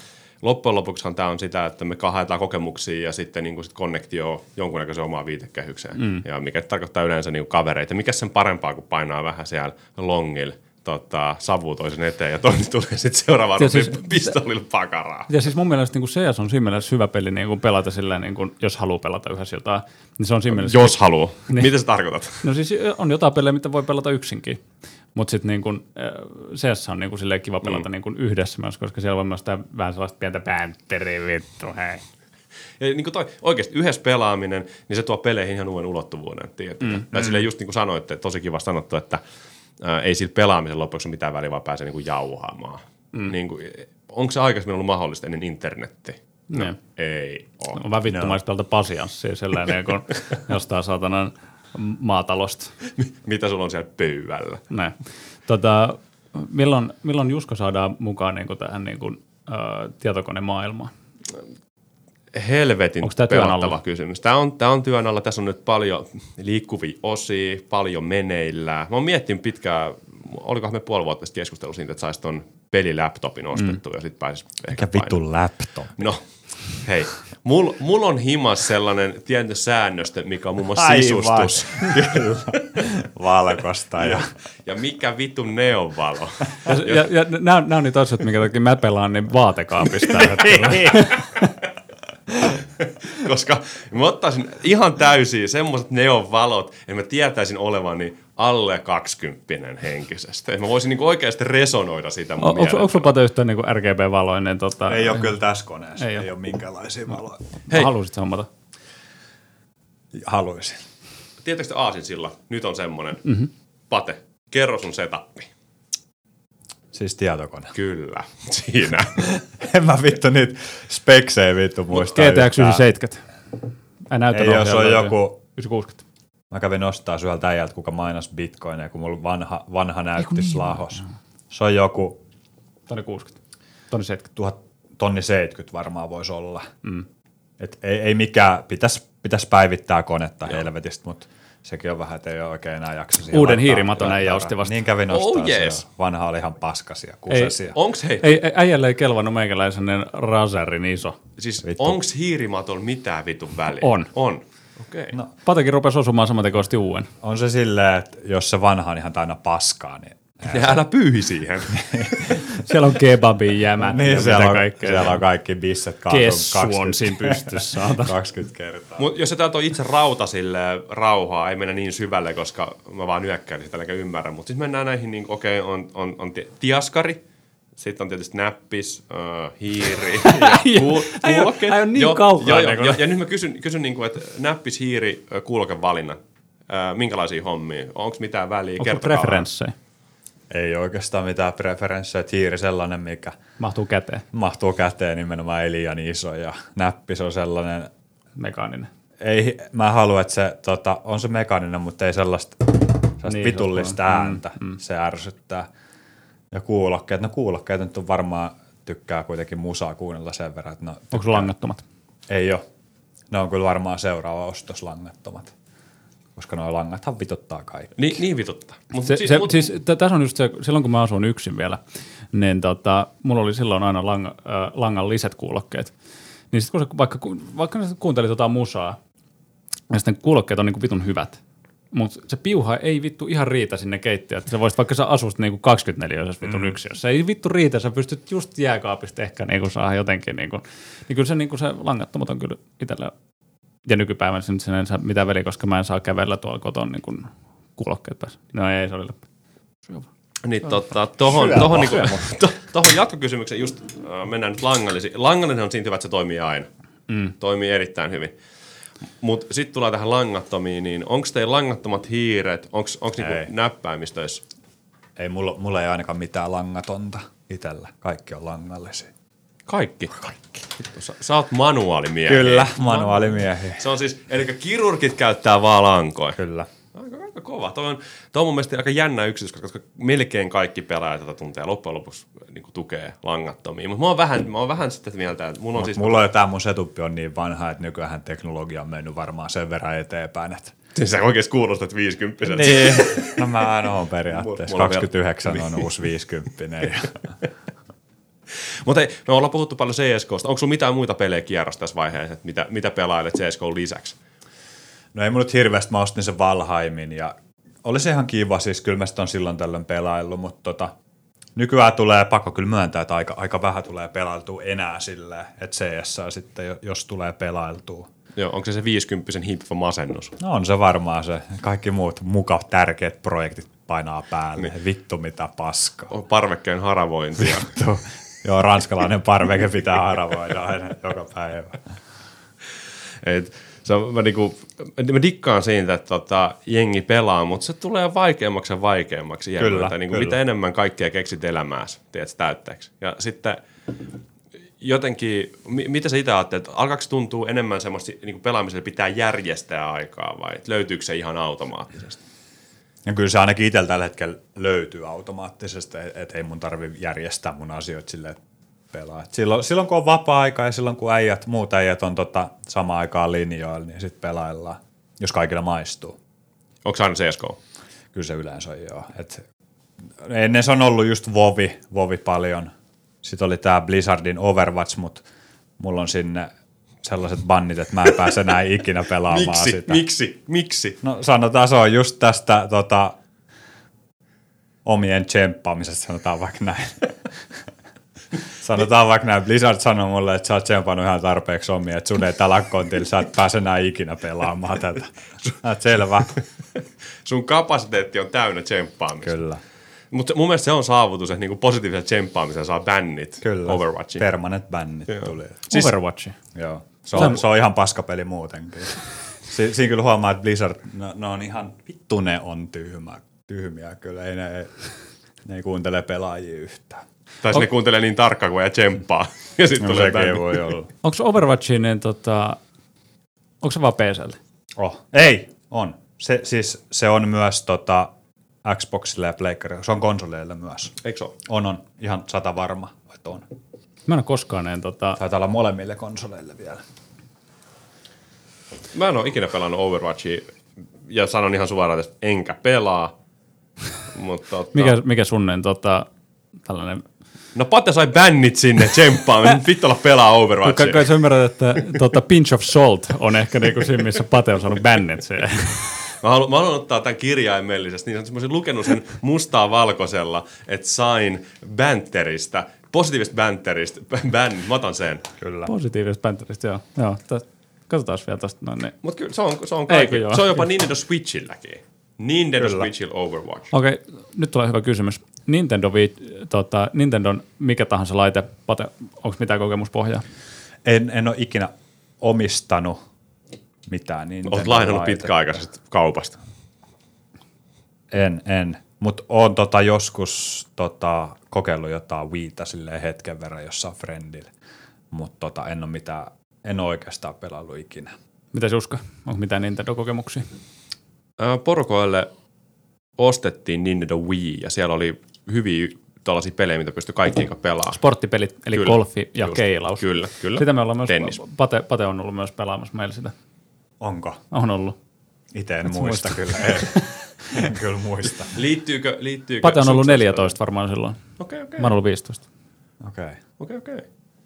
loppujen lopuksihan tämä on sitä, että me haetaan kokemuksia ja sitten niin kuin sit konnektio jonkunnäköisen omaan viitekehykseen. Mm. Ja mikä tarkoittaa yleensä niin kuin kavereita. Mikä sen parempaa, kun painaa vähän siellä longilla tota, savu toisen eteen ja toinen tulee sitten seuraavaan ja siis, pistolilla pakaraa. Ja siis mun mielestä niin CS on siinä mielessä hyvä peli niin kuin pelata silleen, niin kuin, jos haluaa pelata yhdessä jotain. Niin se on siinä mielessä, jos haluaa. Niin. Mitä sä tarkoitat? No siis on jotain pelejä, mitä voi pelata yksinkin. Mutta sitten niin kuin, CS on niin silleen kiva pelata mm. niin kuin yhdessä myös, koska siellä on myös vähän sellaista pientä päänteriä vittu, hei. Ja niin kuin toi, oikeasti yhdessä pelaaminen, niin se tuo peleihin ihan uuden ulottuvuuden. Mm. Tai mm. silleen just niin kuin sanoitte, tosi kiva sanottu, että – ää, ei sillä pelaamisen lopuksi mitään väliä, vaan pääsee niin kuin jauhaamaan. Mm. Niin kuin, onko se aikaisemmin ollut mahdollista ennen internetti? No, ne. ei ole. On vähän vittumaista no. pasianssia sellainen, kun jostain saatanan maatalosta. Mitä sulla on siellä pöydällä? Tota, milloin, milloin Jusko saadaan mukaan niin kuin tähän niin kuin, ä, tietokonemaailmaan? Helvetin pelattava kysymys. Tämä on, tämä on työn alla. Tässä on nyt paljon liikkuvia osia, paljon meneillään. Mä oon miettinyt pitkään, olikohan me puoli vuotta sitten keskustellut siitä, että saisi ton pelilaptopin ostettua mm. ja sitten pääsisi ehkä Mikä vittu laptop? No, hei. Mulla mul on himas sellainen tietty säännöstö, mikä on muun muassa Aivan. sisustus. Valkosta. ja, ja mikä vittu neonvalo. Ja, ja, ja nämä, nämä on niitä asioita, minkä takia mä pelaan niin vaatekaapista. Koska mä ottaisin ihan täysin semmoiset neonvalot, että mä tietäisin olevani alle 20 henkisesti. Että mä voisin niinku oikeasti resonoida sitä mun Onko onko sulla yhtään niinku RGB-valoinen? Tota... Ei ole kyllä tässä koneessa, ei, ei ole. ole minkäänlaisia valoja. Hei. Haluaisit hommata? Haluaisin. Tiedättekö Aasin sillä? Nyt on semmoinen. Mm-hmm. Pate, kerro sun setappi. Siis tietokone. Kyllä, siinä. en mä vittu niitä speksejä vittu muista GTX 970. Ei, jos on joku 960. Mä kävin ostaa yhdeltä äijältä, kuka mainas bitcoinia, kun mulla vanha, vanha näyttis niin, lahos. Se on joku Tonni 60. Tonni 70. tuhat, tonni 70 varmaan voisi olla. Mm. Et ei, ei mikään, pitäisi pitäis päivittää konetta Joo. helvetistä, mutta sekin on vähän, että ei ole oikein enää jaksa siihen Uuden hiirimaton äijä rahaa. osti vasta. Niin kävin ostaa Oh, se yes. Vanha oli ihan paskasia, kusesia. Onks hei, Ei, ei- äijälle ei kelvannut meikäläisen Razerin iso. siis Vittu. onks hiirimatolla mitään vitun väliä? On. On. Okei. Okay. No. Patekin rupesi osumaan saman tekoisesti uuden. On se silleen, että jos se vanha on ihan täynnä paskaa, niin Ja älä pyyhi siihen. Siellä on kebabin jämät Niin, ja siellä mitä on, kaikkea. siellä on kaikki bisset on siinä pystyssä. saatana. 20 kertaa. Mut jos sä täältä on itse rauta sille rauhaa, ei mennä niin syvälle, koska mä vaan nyökkäilin sitä, eikä ymmärrä. Mutta sitten mennään näihin, niin okei, okay, on, on, on ti- tiaskari, sitten on tietysti näppis, äh, hiiri ja kuul- äijä- kuulokkeet. äijä on niin Joo, kaukaa joo, joo, näköinen. ja, ja nyt mä kysyn, kysyn niin kuin, että näppis, hiiri, äh, kuulokevalinnat. Äh, minkälaisia hommia? Onko mitään väliä? Onko preferenssejä? Ei oikeastaan mitään preferenssejä. Hiiri sellainen, mikä Mahtuu käteen. mahtuu käteen nimenomaan ei liian iso ja näppis on sellainen, Mekaaninen. ei, mä haluan, että se tota, on se mekaaninen, mutta ei sellaista, sellaista Niin, vitullista mm, ääntä, mm, se ärsyttää. Ja kuulokkeet, no kuulokkeet nyt on varmaan tykkää kuitenkin musaa kuunnella sen verran, että no, Onko langattomat? ei ole. Ne on kyllä varmaan seuraava ostos langattomat, koska nuo langathan vituttaa kaikki. Niin, niin vituttaa. Mut Se, siis, se, mut, siis tässä on just se, silloin kun mä asun yksin vielä, niin tota, mulla oli silloin aina lang, äh, langalliset kuulokkeet. Niin sitten kun se, vaikka, vaikka ne kuuntelit jotain musaa, ja sitten kuulokkeet on niinku vitun hyvät, mutta se piuha ei vittu ihan riitä sinne keittiöön. Että sä voisit vaikka sä asust niinku 24 vitun mm. yksi, jos se ei vittu riitä, sä pystyt just jääkaapista ehkä niinku saa jotenkin, niinku, niin kyllä se, niinku se langattomat on kyllä itsellä ja nykypäivänä sen, sen en saa mitään väliä, koska mä en saa kävellä tuolla kotona niin kuulokkeet päässä. No ei, se oli läppä. Niin tota, tohon, Syöpä. tohon, niinku, to, tohon jatkokysymykseen just äh, mennään nyt langallisiin. Langallinen on siinä hyvä, että se toimii aina. Mm. Toimii erittäin hyvin. Mutta sitten tulee tähän langattomiin, niin onko teillä langattomat hiiret, onko niinku näppäimistöissä? Ei, mulla, mulla ei ainakaan mitään langatonta itsellä. Kaikki on langallisia. Kaikki? Kaikki. Sä, sä oot manuaalimiehiä. Kyllä, manuaalimiehiä. Se on siis, eli kirurgit käyttää vaan lankoja. Kyllä. Aika, aika kova. Toi on, toi on mun mielestä aika jännä yksityiskohta, koska melkein kaikki pelaajat tätä tuntee loppujen lopuksi niin tukee langattomia. Mutta mä oon vähän, mä oon vähän sitten mieltä, että mulla on siis... Mulla on tämä mun setuppi on niin vanha, että nykyään teknologia on mennyt varmaan sen verran eteenpäin. Että... Siis sä oikeesti kuulostat 50 Niin. No mä en oo periaatteessa. Mulla on vielä- 29 on uusi 50. Mutta hei, me ollaan puhuttu paljon CSKsta. Onko sulla mitään muita pelejä kierrossa tässä vaiheessa, että mitä, mitä pelailet CSK lisäksi? No ei mun nyt hirveästi, mä ostin sen Valheimin ja oli se ihan kiva, siis kyllä mä sitä on silloin tällöin pelaillut, mutta tota, nykyään tulee, pakko kyllä myöntää, että aika, aika vähän tulee pelailtua enää silleen, että CS sitten, jo- jos tulee pelailtua. Joo, onko se se 50 hippo masennus? No on se varmaan se. Kaikki muut muka tärkeät projektit painaa päälle. Niin. Vittu mitä paskaa. On Parvekkeen haravointi. ja- Vittu. Joo, ranskalainen parveke pitää haravoida aina joka päivä. Et, se on, mä, niinku, mä dikkaan siitä, että tota, jengi pelaa, mutta se tulee vaikeammaksi ja vaikeammaksi. Kyllä, Että niinku, kyllä. Mitä enemmän kaikkea keksit elämääsi, tiedät, täytteeksi. Ja sitten jotenkin, mi- mitä sä itse ajattelet, alkaako se tuntua enemmän semmoista niin pelaamiselle pitää järjestää aikaa vai löytyykö se ihan automaattisesti? Ja kyllä se ainakin itsellä tällä hetkellä löytyy automaattisesti, että et ei mun tarvi järjestää mun asioita että pelaa. Et silloin, silloin kun on vapaa-aika ja silloin kun äijät, muut äijät on tota, samaan aikaan linjoilla, niin sitten pelaillaan, jos kaikilla maistuu. Onko se aina CSK? Kyllä se yleensä on joo. Et ennen se on ollut just Vovi, Vovi paljon. Sitten oli tämä Blizzardin Overwatch, mutta mulla on sinne sellaiset bannit, että mä en pääse enää ikinä pelaamaan Miksi? sitä. Miksi? Miksi? No sanotaan se on just tästä tota, omien tsemppaamisesta, sanotaan vaikka näin. sanotaan vaikka näin, Blizzard sanoi mulle, että sä oot tsemppannut ihan tarpeeksi omia, että sun ei tällä kontilla, sä et pääse enää ikinä pelaamaan tätä. Oot selvä. Sun kapasiteetti on täynnä tsemppaamista. Kyllä. Mutta mun mielestä se on saavutus, että niinku positiivisen tsemppaamisen saa bännit Kyllä. Overwatchiin. Permanent bännit tuli. Siis, Overwatch. Joo. Se on, se on ihan paskapeli muutenkin. Si, siinä kyllä huomaa, että Blizzard, no, ne on ihan, vittu ne on tyhmä, tyhmiä kyllä. Ei ne, ne ei kuuntele pelaajia yhtään. Tai oh. ne kuuntelee niin tarkkaan, kun ei tsemppaa. Ja sitten No tulee sekin voi olla. Onko Overwatchin, niin tota, onko se vaan PCltä? Oh. Ei, on. Se, siis se on myös tota, Xboxille ja Playerille. Se on konsoleille myös. Eikö se ole? On, on. Ihan sata varma, että on. Mä en ole koskaan en, tota, Taitaa olla molemmille konsoleille vielä. Mä en ole ikinä pelannut Overwatchia ja sanon ihan suoraan, että enkä pelaa. Mutta tota, mikä, mikä sunnen tota, tällainen No Pate sai bännit sinne tsemppaan, vittu olla pelaa Overwatchia. Kai, sä ymmärrät, että tuota, pinch of salt on ehkä niinku siinä, missä Pate on saanut bännit siihen. Mä haluan, mä haluan ottaa tämän kirjaimellisesti, niin mä olisin lukenut sen mustaa valkoisella, että sain banterista, positiivista banterista, bän, mä otan sen. Kyllä. Positiivista bänteristä, joo. joo katsotaan vielä tästä noin. Niin. Mutta kyllä se on, se on kaikki. joo? Se on jopa Nintendo Switchilläkin. Nintendo Kyllä. Switchillä Overwatch. Okei, okay, nyt tulee hyvä kysymys. Nintendo, vi, tota, Nintendon mikä tahansa laite, Pate, onko mitään kokemuspohjaa? En, en ole ikinä omistanut mitään. Niin Olet lainannut pitkäaikaisesti kaupasta. En, en. Mutta oon tota joskus tota, kokeillut jotain Wiita silleen hetken verran jossain friendillä. Mutta tota, en ole mitään, en oikeastaan pelaillut ikinä. Mitä Uska? Onko mitään Nintendo-kokemuksia? Porukoille ostettiin Nintendo Wii ja siellä oli hyviä tällaisia pelejä, mitä pystyi kaikkiin pelaamaan. Sporttipelit, eli Kyllä, golfi ja just. keilaus. Kyllä, kyllä. Sitä me ollaan myös, Tennis. Pate, Pate on ollut myös pelaamassa meillä sitä. Onko? On ollut. Itse en Et muista, muista. kyllä. En, en kyllä muista. Liittyykö, liittyykö Pate on ollut Success- 14 varmaan silloin. Okei, okei. Mä oon ollut 15. Okei. Okay. Okei, okei.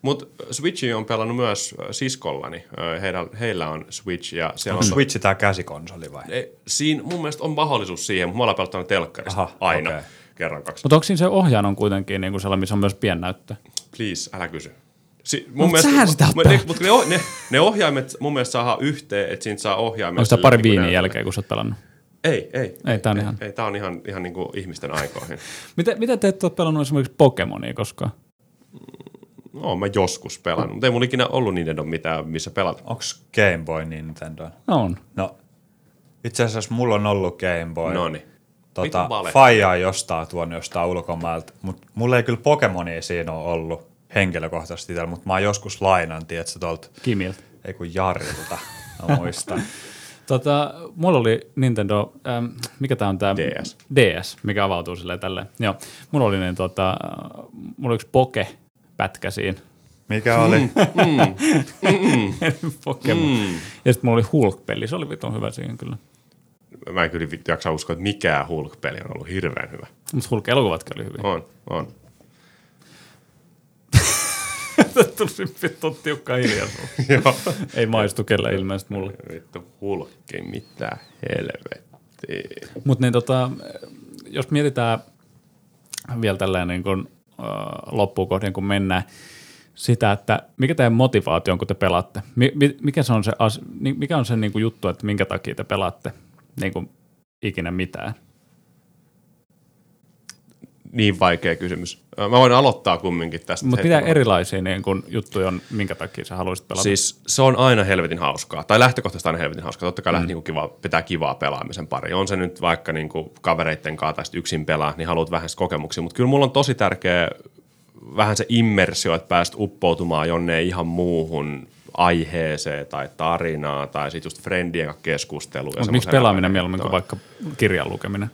Mutta Switchi on pelannut myös äh, siskollani. Äh, Heillä, heillä on Switch ja siellä Onko on... Switch tää käsikonsoli vai? Ei, siinä mun mielestä on mahdollisuus siihen, mutta mä ollaan pelattanut telkkarista Aha, aina. okei. Kerran kaksi. Mutta onko siinä se ohjaan on kuitenkin niin kuin sellainen, missä on myös piennäyttö? Please, älä kysy. Si- mun Mut sähän sitä mu- ne, mut ne, ne, ne, ohjaimet mun mielestä saadaan yhteen, että siitä saa ohjaimet. Onko sitä pari viinin näytölle. jälkeen, kun sä oot pelannut? Ei, ei. Ei, tää on ihan- Ei, tää on ihan, ihan niinku ihmisten aikoihin. Miten, miten te ette ole pelannut esimerkiksi Pokemonia koskaan? No, mä joskus pelannut, mutta ei mulla ikinä ollut Nintendo mitään, missä pelata. Onko Game Boy Nintendo? No on. No, itse asiassa mulla on ollut Game Boy. Noniin. Tota, Vitun vale. Faija on jostain tuonut jostain ulkomailta, mutta mulla ei kyllä Pokemonia siinä ole ollut henkilökohtaisesti itsellä, mutta mä oon joskus lainan, tiedätkö, tuolta, Kimiltä. ei kun Jarilta, mä muistan. Tota, mulla oli Nintendo, ähm, mikä tää on tää? DS. DS, mikä avautuu silleen tälleen. Joo, mulla oli niin tota, mulla oli yksi Poke-pätkä siinä. Mikä oli? Pokemon. Mm. Ja sitten mulla oli Hulk-peli, se oli vitun hyvä siinä kyllä. Mä en kyllä vittu jaksa uskoa, että mikään Hulk-peli on ollut hirveän hyvä. Mutta Hulk-elokuvatkin oli hyviä. On, on. Tuli vittu tiukka hiljaisuus. Joo. Ei maistu kelle ilmeisesti mulle. Vittu Hulkki, mitä helvettiä. Mutta niin tota, jos mietitään vielä tälleen niin kuin, äh, loppuun kohden, kun mennään, sitä, että mikä teidän motivaatio on, kun te pelaatte? Mi- mi- mikä se on se, mikä on se niin kuin juttu, että minkä takia te pelaatte niin kuin ikinä mitään? Niin vaikea kysymys. Mä voin aloittaa kumminkin tästä. Mutta mitä erilaisia niin kuin, juttuja on, minkä takia sä haluaisit pelata? Siis se on aina helvetin hauskaa. Tai lähtökohtaisesti aina helvetin hauskaa. Totta kai mm. niin kiva, pitää kivaa pelaamisen pari. On se nyt vaikka niin kuin kavereitten kanssa tai yksin pelaa, niin haluat vähän kokemuksia. Mutta kyllä mulla on tosi tärkeä vähän se immersio, että pääst uppoutumaan jonne ihan muuhun aiheeseen tai tarinaa tai sitten just friendien kanssa keskustelua. miksi pelaaminen mieluummin kuin vaikka kirjan lukeminen?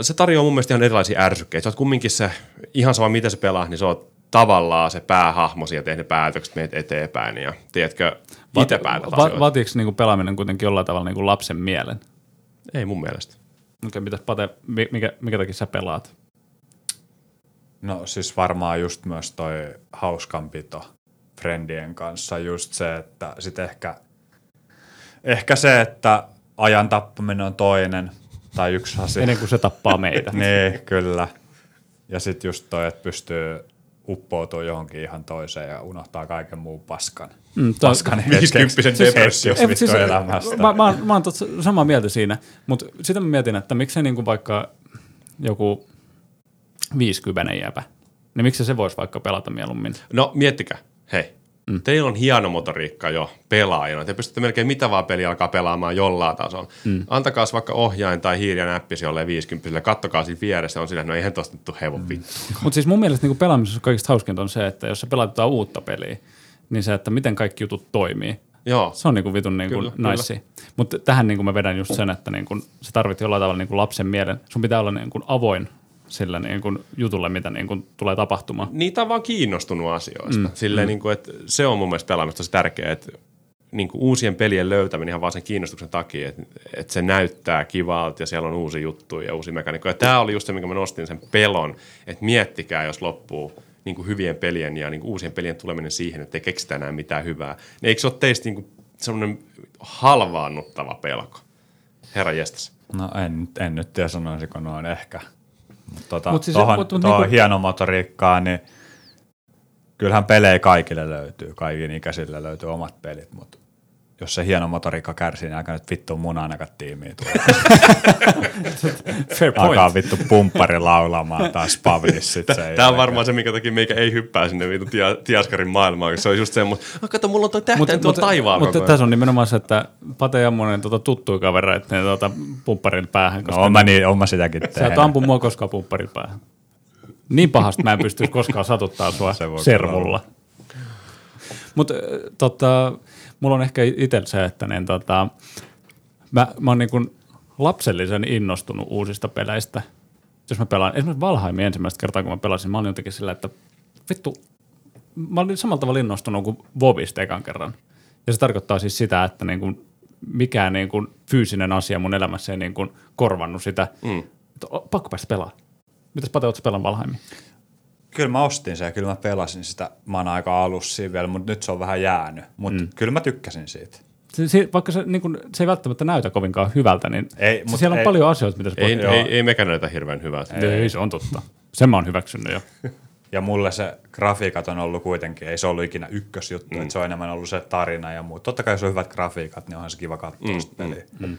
Se tarjoaa mun mielestä ihan erilaisia ärsykkeitä. Sä oot kumminkin se, ihan sama miten se pelaa, niin se on tavallaan se päähahmo ja ne päätökset, meet eteenpäin ja tiedätkö, itse päätät Va- asioita. vaatiiko niin kuin pelaaminen kuitenkin jollain tavalla niin kuin lapsen mielen? Ei mun mielestä. Okei, mitäs Pate, mi- mikä, mikä takia sä pelaat? No siis varmaan just myös toi hauskanpito friendien kanssa, just se, että sit ehkä, ehkä se, että ajan tappaminen on toinen tai yksi asia. Ennen kuin se tappaa meitä. niin, kyllä. Ja sitten just toi, että pystyy uppoutumaan johonkin ihan toiseen ja unohtaa kaiken muun paskan. Mm, toi- paskan Viisikymppisen hetkeksi- depressio. hetkeksi Ei, mut vittu siis, elämästä. Mä, mä, mä oon tossa samaa mieltä siinä, mutta sitä mä mietin, että miksei niinku vaikka joku 50 jäpä, niin miksi se voisi vaikka pelata mieluummin? No miettikää, hei. Mm. Teillä on hieno motoriikka jo pelaajana. Te pystytte melkein mitä vaan peliä alkaa pelaamaan jollain tasolla. Mm. Antakaa vaikka ohjain tai hiiri ja näppisi jolleen 50 kattokaa siinä vieressä. On sillä, että no eihän tosta nyt hevon vittu. Mutta siis mun mielestä niinku pelaamisessa kaikista hauskinta on se, että jos sä pelaat jotain uutta peliä, niin se, että miten kaikki jutut toimii. Joo. Se on niinku vitun niinku nice. Mutta tähän niinku mä vedän just sen, että niinku, sä tarvit jollain tavalla niinku lapsen mielen. Sun pitää olla niinku avoin sillä niinku jutulle, mitä niinku tulee tapahtumaan. Niitä on vaan kiinnostunut asioista. Mm. Silleen, mm. Niin kuin, että se on mun mielestä pelaamista tosi tärkeää, että niin kuin uusien pelien löytäminen ihan vaan sen kiinnostuksen takia, että, että se näyttää kivalta ja siellä on uusi juttu ja uusi mekaniikka. Ja tämä oli just se, minkä mä nostin sen pelon, että miettikää, jos loppuu niin kuin hyvien pelien ja niin kuin uusien pelien tuleminen siihen, että ei keksitä enää mitään hyvää. Niin eikö se ole teistä niin kuin semmoinen halvaannuttava pelko? Herra jestas. No en, en nyt tiedä sanoisiko noin ehkä. Mutta tota, Mut siis- tohon, mut- mut, tohon niinku- hienomotoriikkaan, niin kyllähän pelejä kaikille löytyy. Kaikin ikäisille löytyy omat pelit, mutta jos se hieno motoriikka kärsii, niin aika nyt vittu mun ainakaan tiimiin tulee. Fair point. Alkaa vittu pumppari laulamaan taas Pavlis. Tämä on varmaan se, minkä takia meikä ei hyppää sinne vitu tia, tiaskarin maailmaan. koska Se on just semmoinen, oh, kato, mulla on toi tähtäin tuolla taivaalla. Mutta koko ajan." tässä on nimenomaan se, että Pate ja monen tuota, tuttuja kavereita ne tuota, pumpparin päähän. Koska No, on mä, niin, on mä sitäkin Sä et tehnyt. ampu mua koskaan pumpparin päähän. Niin pahasti mä en pystyisi koskaan satuttaa sua Se servulla. Mutta tota, mulla on ehkä itsellä se, että niin, tota, mä, mä oon niin kuin lapsellisen innostunut uusista peleistä. Jos mä pelaan, esimerkiksi Valheimin ensimmäistä kertaa, kun mä pelasin, mä olin jotenkin sillä, että vittu, mä olin samalla tavalla innostunut kuin Vovista ekan kerran. Ja se tarkoittaa siis sitä, että niin kuin mikään niin kuin fyysinen asia mun elämässä ei niin kuin korvannut sitä. Mm. Pakko päästä pelaa. Mitäs Pate, ootko pelannut Valheimia? Kyllä mä ostin sen ja kyllä mä pelasin sitä. Mä oon aika alussa vielä, mutta nyt se on vähän jäänyt. Mutta mm. kyllä mä tykkäsin siitä. Se, se, vaikka se, niin kuin, se ei välttämättä näytä kovinkaan hyvältä, niin Ei, se, mut siellä on ei- paljon asioita, mitä se ei, voi... ei, ei mekään näytä hirveän hyvältä. Ei, ei, se on totta. Sen mä oon hyväksynyt jo. Ja mulle se grafiikat on ollut kuitenkin, ei se ollut ikinä ykkösjuttu, mm. että se on enemmän ollut se tarina ja muu. Totta kai jos on hyvät grafiikat, niin onhan se kiva katsoa mm, sitä peliä. Mm.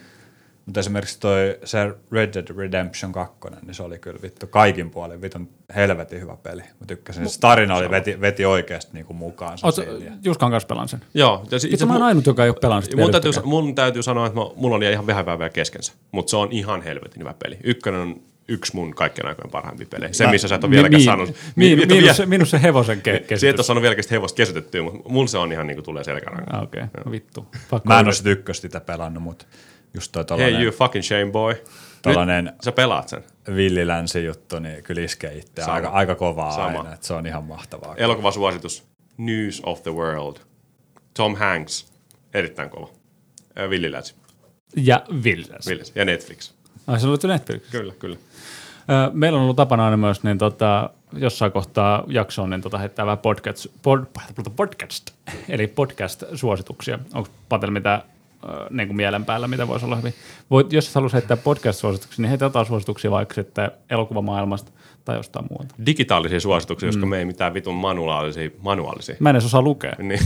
Mutta esimerkiksi toi se Red Dead Redemption 2, niin se oli kyllä vittu kaikin puolin vitun helvetin hyvä peli. Mä tykkäsin. Se tarina oli, veti, veti oikeasti niinku mukaansa Oot, Juskan kanssa pelaan sen. Joo. Ja si- Itse mä oon ainut, joka ei ole pelannut sitä mun täytyy, mun täytyy sanoa, että mä, mulla on ihan vähän vielä keskensä, mutta se on ihan helvetin hyvä peli. Ykkönen on yksi mun kaikkien aikojen parhaimpia pelejä. Se, missä sä et ole vieläkään Mi- saanut. mi- mi- miinus, vielä- se, hevosen ke- et ole kesitys. saanut vieläkään sitä hevosta kesytettyä, mutta mulla se on ihan niin kuin tulee selkärankaan. Okei, okay. vittu. Pakko Mä en ole sitä ykköstä sitä pelannut, mutta just toi Hey tollanen, you fucking shame boy. tollanen Nyt sä pelaat sen. villilänsi juttu, niin kyllä iskee itse Sama. aika, aika kovaa Sama. aina, että se on ihan mahtavaa. Elokuvasuositus. News of the World. Tom Hanks. Erittäin kova. Äh, Villilänsi. Ja Villas. Villis. Ja Netflix. Ai, se oli Netflix. Kyllä, kyllä. Ö, Meillä on ollut tapana aina myös niin tota, jossain kohtaa jaksoon niin tota, heittää vähän podcast, pod, podcast, eli podcast-suosituksia. Onko Patel mitä niin kuin mielen päällä, mitä voisi olla hyvin? Voit, jos haluaisi heittää podcast-suosituksia, niin heitä jotain suosituksia vaikka sitten elokuvamaailmasta tai jostain muualta. Digitaalisia suosituksia, koska me ei mitään vitun manuaalisia. manuaalisia. Mä en edes osaa lukea, Niin.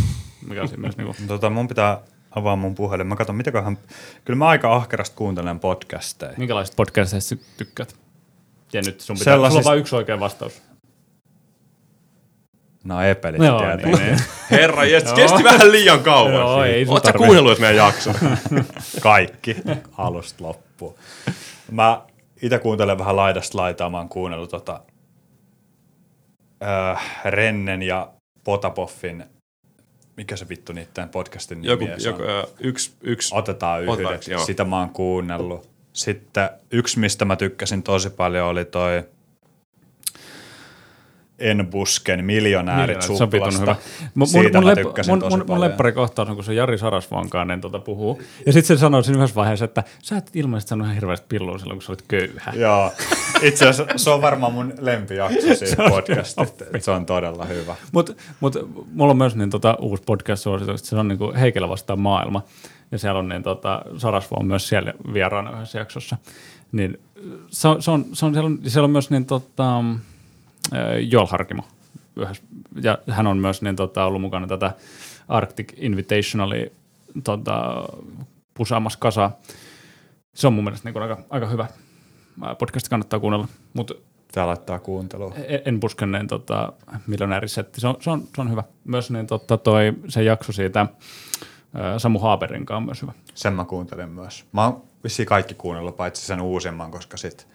mikä on siinä myös niin kuin, Tota, mun pitää avaa mun puhelin. Mä katson, mitäköhän... Kyllä mä aika ahkerasti kuuntelen podcasteja. minkälaisista podcasteista tykkäät? Ja nyt sun pitää, sulla on Sellaisista- vain yksi oikea vastaus. No epelit Joo, tietenkin. niin, niin. Herra, jes, kesti vähän liian kauan. Joo, ei tarvi. kuunnellut meidän jakson? Kaikki alusta loppuun. Mä itse kuuntelen vähän laidasta laitaa. Mä oon kuunnellut tota, äh, Rennen ja Potapoffin, mikä se vittu niiden podcastin nimi joku, edes joku, on? ö, yksi, yksi. Otetaan Otetaan, yhdeksi. joo. Sitä mä oon kuunnellut. Sitten yksi, mistä mä tykkäsin tosi paljon, oli toi En Busken Miljonäärit vitun suklasta. hyvä. Mun, Siitä mun, mä tykkäsin mun, tosi mun, mun paljon. lepparikohtaus on, kun se Jari Sarasvuonkaan tota puhuu. Ja sitten se sanoi siinä yhdessä vaiheessa, että sä et ilmeisesti sanonut ihan hirveästi pillua silloin, kun sä olit köyhä. Joo, itse asiassa se on varmaan mun lempijakso siitä podcastista. Se on todella hyvä. Mutta mut, mulla on myös niin, tota, uusi podcast-suositus, se on niin kuin Heikelä vastaan maailma. Ja siellä on niin, tota, Sarasvuo on myös siellä vieraana yhdessä jaksossa. Niin, se, on, se, on, se on, siellä, on, siellä on myös niin, tota, Joel Harkimo. Ja hän on myös niin, tota, ollut mukana tätä Arctic Invitationalia tota, pusaamassa kasa. Se on mun mielestä niin kuin aika, aika hyvä podcast, kannattaa kuunnella. Mutta Tää laittaa kuuntelua. en- en puskenneen tota, miljonäärisetti. Se on, se, on, se on hyvä. Myös niin, totta, toi, se jakso siitä ää, Samu Haaberin kanssa on myös hyvä. Sen mä kuuntelin myös. Mä oon vissiin kaikki kuunnellut, paitsi sen uusimman, koska sit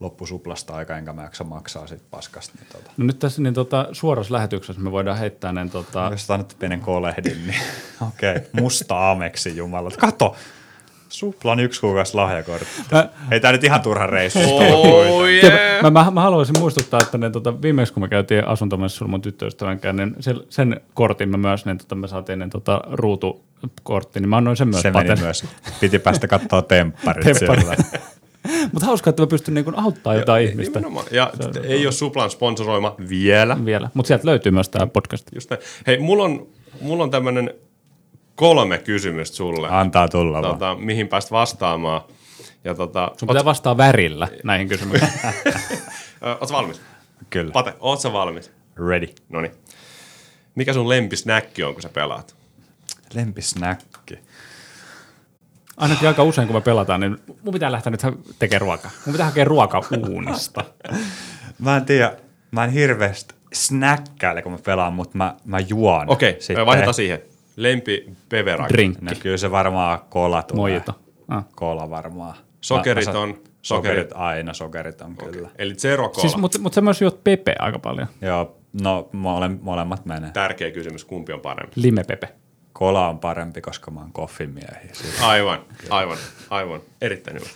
loppusuplasta aika, enkä mä jaksa maksaa sit paskasta. Niin tota. No nyt tässä niin tota, suorassa lähetyksessä me voidaan heittää ne tota, Jos annat pienen kolehdin, niin okei, okay. musta ameksi jumalat. Kato, suplan yksi kuukausi lahjakortti. Mä- Ei tää nyt ihan turha reissu. Oh yeah. mä, mä, mä, haluaisin muistuttaa, että ne, tota, viimeksi kun me käytiin asuntomessuilla mun tyttöystävän niin sen, sen kortin me myös, niin tota, me saatiin niin, tota, ruutukortti, niin mä annoin sen myös Se meni Paten. myös. Piti päästä katsoa tempparit, Tempparit. siellä. Mutta hauskaa, että mä pystyn niin auttamaan jotain ihmistä Nimenomaan. Ja ei ole Suplan sponsoroima vielä. vielä. Mutta sieltä löytyy myös tämä podcast. Just näin. Hei, mulla on, mulla on tämmönen kolme kysymystä sulle, Antaa tulla vaan. tota, mihin pääst vastaamaan. Ja tota, Sun pitää vastaa värillä näihin kysymyksiin. Oletko valmis? Kyllä. Pate, oot sä valmis? Ready. Noniin. Mikä sun lempisnäkki on, kun sä pelaat? Lempisnäkki. Ainakin aika usein, kun me pelataan, niin mun pitää lähteä nyt tekemään ruokaa. Mun pitää hakea ruoka uunista. Mä en tiedä, mä en hirveästi snäkkäile, kun mä pelaan, mutta mä, mä juon. Okei, Sitten- vaihdetaan siihen. Lempi beverage. Drinkki. No kyllä se varmaan kola tulee. Mojito. Ah. Kola varmaan. Sokerit on- Sokerit, sokerit. aina, sokerit on kyllä. Eli zero cola. Siis, mutta mut sä myös juot pepe aika paljon. Joo, no mole, molemmat menee. Tärkeä kysymys, kumpi on parempi? Limepepe. Kola on parempi, koska mä oon koffimiehi. Siis Aivan, aivan, aivan. Erittäin hyvä.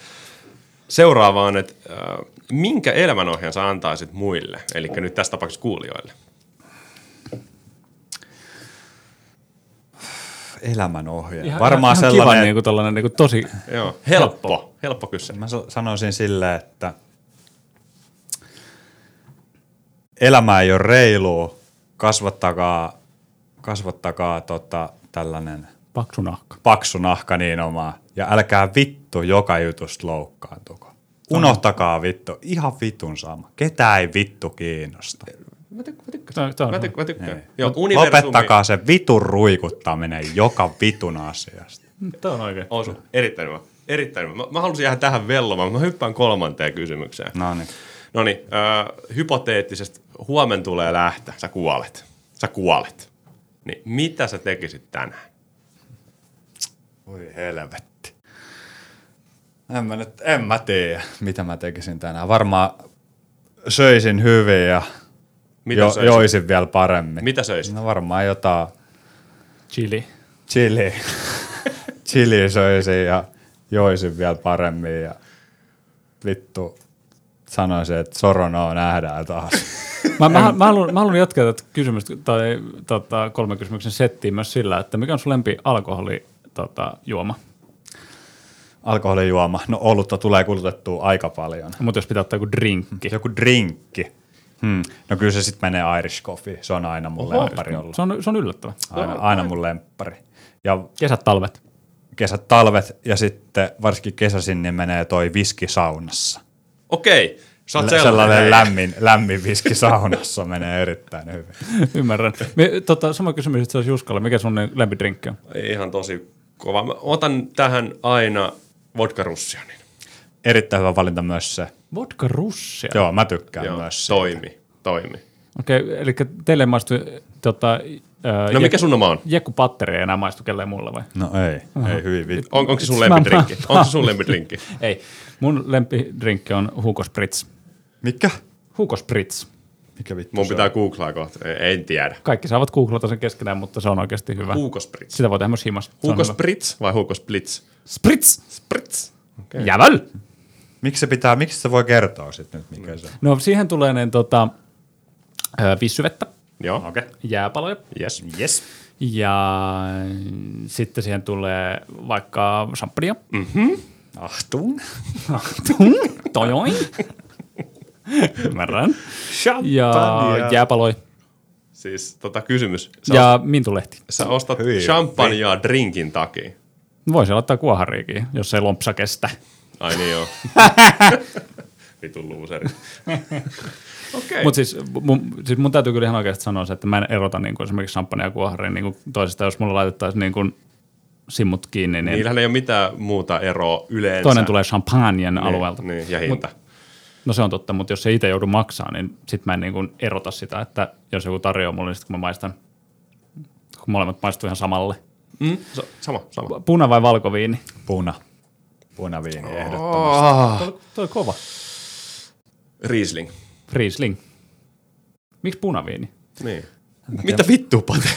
Seuraavaan, että äh, minkä elämänohjan sä antaisit muille, eli nyt tässä tapauksessa kuulijoille? Elämänohjaaja. Varmaan ihan sellainen, Kiva, niinku, tollanen, niinku, tosi Joo, helppo, helppo kysymys. mä sanoisin silleen, että elämä ei ole reilua, kasvattakaa, kasvattakaa tota, tällainen paksu nahka. paksu nahka niin omaa. Ja älkää vittu joka jutusta loukkaantuko. Unohtakaa vittu, ihan vitun sama. Ketä ei vittu kiinnosta. Mä, tyk- mä tykkään. Tää on- tää on Mä, tyk- mä tykkään. Ei. Joo, universumi Lopettakaa se vitun ruikuttaminen joka vitun asiasta. Tämä on oikein. osu. Erittäin hyvä. Erittäin hyvä. Mä, mä halusin jäädä tähän vellomaan, mutta mä hyppään kolmanteen kysymykseen. No niin. No niin, äh, hypoteettisesti huomen tulee lähtö, sä kuolet. Sä kuolet. Niin mitä sä tekisit tänään? Voi helvetti. En mä, nyt, en mä tiedä, mitä mä tekisin tänään. Varmaan söisin hyvin ja Mitä jo, söisit? joisin vielä paremmin. Mitä söisit? No varmaan jotain Chili. chili. chili söisin ja joisin vielä paremmin ja vittu sanoisin, että soronoo nähdään taas. Mä, mä, mä, haluan, mä haluan jatkaa tätä kysymystä tai tota, kolme kysymyksen settiä myös sillä, että mikä on sun lempi alkoholi tota, juoma? Alkoholijuoma. No olutta tulee kulutettua aika paljon. Mutta jos pitää ottaa joku drinkki. Joku drinkki. Hmm. No kyllä se sitten menee Irish Coffee. Se on aina mun lemppari ollut. Se on, se on yllättävä. Aina, aina mun lemppari. Ja Kesät, talvet. kesät, talvet ja sitten varsinkin kesäisin niin menee toi viski saunassa. Okei, sellainen. sellainen lämmin, lämmin viski saunassa menee erittäin hyvin. Ymmärrän. Me, tota, sama kysymys itse asiassa Juskalle. Mikä sun lempidrinkki on? Ihan tosi kova. Mä otan tähän aina vodka russianin. Erittäin hyvä valinta myös se. Vodka russia. Joo, mä tykkään Joo, myös siitä. toimi, toimi. Okei, okay, eli teille ei maistu tota, ää, No mikä sun oma on? Jekku patteri ei enää maistu kelleen mulle vai? No ei, ei hyvin vittu. On, onko se sun lempidrinkki? Onko se sun lempidrinkki? Ei. Mun lempidrinkki on Hugo Spritz. Mikä? Hugo Spritz. Mikä vittu Mun se pitää googlaa kohta. Ei- En tiedä. Kaikki saavat googlata sen keskenään, mutta se on oikeasti hyvä. Hugo Spritz. Sitä voi tehdä myös. Se on Hugo. Spritz vai Hugo Splits? Spritz! Spritz. Okay. Jäväl! Miksi se pitää, miksi se voi kertoa sitten nyt, mikä se on? No siihen tulee ne tota, vissyvettä, Joo. Okei. Okay. jääpaloja Yes. Yes. ja sitten siihen tulee vaikka champagnea. Mm. Achtung. Tojoin. Ymmärrän. Ja Champagnea. jääpaloja. Siis tota kysymys. Sä, Ja mintulehti. sä ostat Hyi. champagnea drinkin takia. Voisi laittaa kuohariikin, jos ei lompsa kestä. Ai niin joo. Vitun luuseri. Okei. Mutta siis, mun, siis mun täytyy kyllä ihan oikeasti sanoa se, että mä en erota niin kuin esimerkiksi champagne ja kuoharin niin kuin toisesta. Jos mulla laitettaisiin niin kuin simmut kiinni, niin Niillähän ei ole mitään muuta eroa yleensä. toinen tulee champagnen niin, alueelta. Niin, ja hinta. No se on totta, mutta jos se itse joudu maksaa, niin sit mä en niin kuin erota sitä, että jos joku tarjoaa mulle, niin sit kun mä maistan, kun molemmat maistuu ihan samalle. Mm? So, sama, sama. Puna vai valkoviini? Puna. Punaviini ehdottomasti. Oh. Toi, toi kova. Riesling. Riesling. Miksi punaviini? Niin. Mitä vittua, Pate?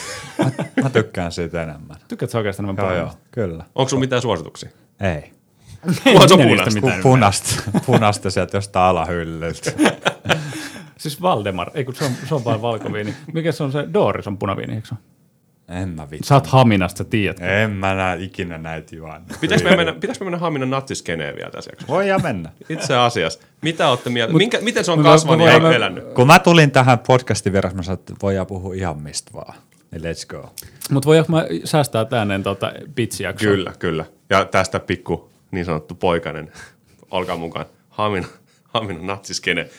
Mä tykkään siitä enemmän. Tykkäätkö oikeastaan enemmän Joo, joo, kyllä. Onko sulla mitään suosituksia? Ei. Punaista. mitään Pu- punasta, punasta sieltä jostain alahyllyltä. Siis Valdemar, ei kun se on, se on vain valkoviini. Mikä se on se? Doris on punaviini, eikö se? En mä vittu. Sä oot Haminasta, tiedät. En mä näe ikinä näitä juonut. Pitäisikö me mennä, pitäisikö me mennä Haminan natsiskeneen vielä tässä jaksossa? Voi ja mennä. Itse asiassa. Mitä olette mieltä? Minkä, miten se on Mut- kasvanut mut ja elänyt? Kun mä tulin tähän podcastin vieressä, mä sanoin, että voidaan puhua ihan mistä vaan. Niin let's go. Mutta voidaanko mä säästää tänne tota bitsijaksoa? Kyllä, kyllä. Ja tästä pikku sanottu poikainen, olkaa mukaan, Hamina, Haminan natsiskene.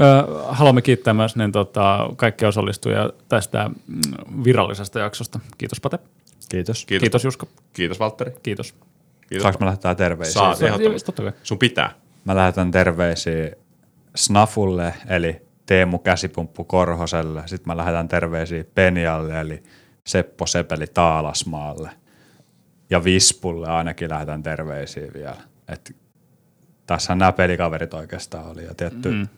Ö, haluamme kiittää myös niin, tota, kaikkia osallistujia tästä mm, virallisesta jaksosta. Kiitos Pate. Kiitos. Kiitos. Kiitos, Kiitos Juska. Kiitos Valtteri. Kiitos. Kiitos. Saanko mä lähettää terveisiä? Saat, Sa- ehdottomasti. Totta kai. Sun pitää. Mä lähetän terveisiä Snafulle, eli Teemu Käsipumppu Korhoselle. Sitten mä lähetän terveisiä Penjalle, eli Seppo Sepeli Taalasmaalle. Ja Vispulle ainakin lähetän terveisiä vielä. Et tässä nämä pelikaverit oikeastaan oli jo tietty. Mm.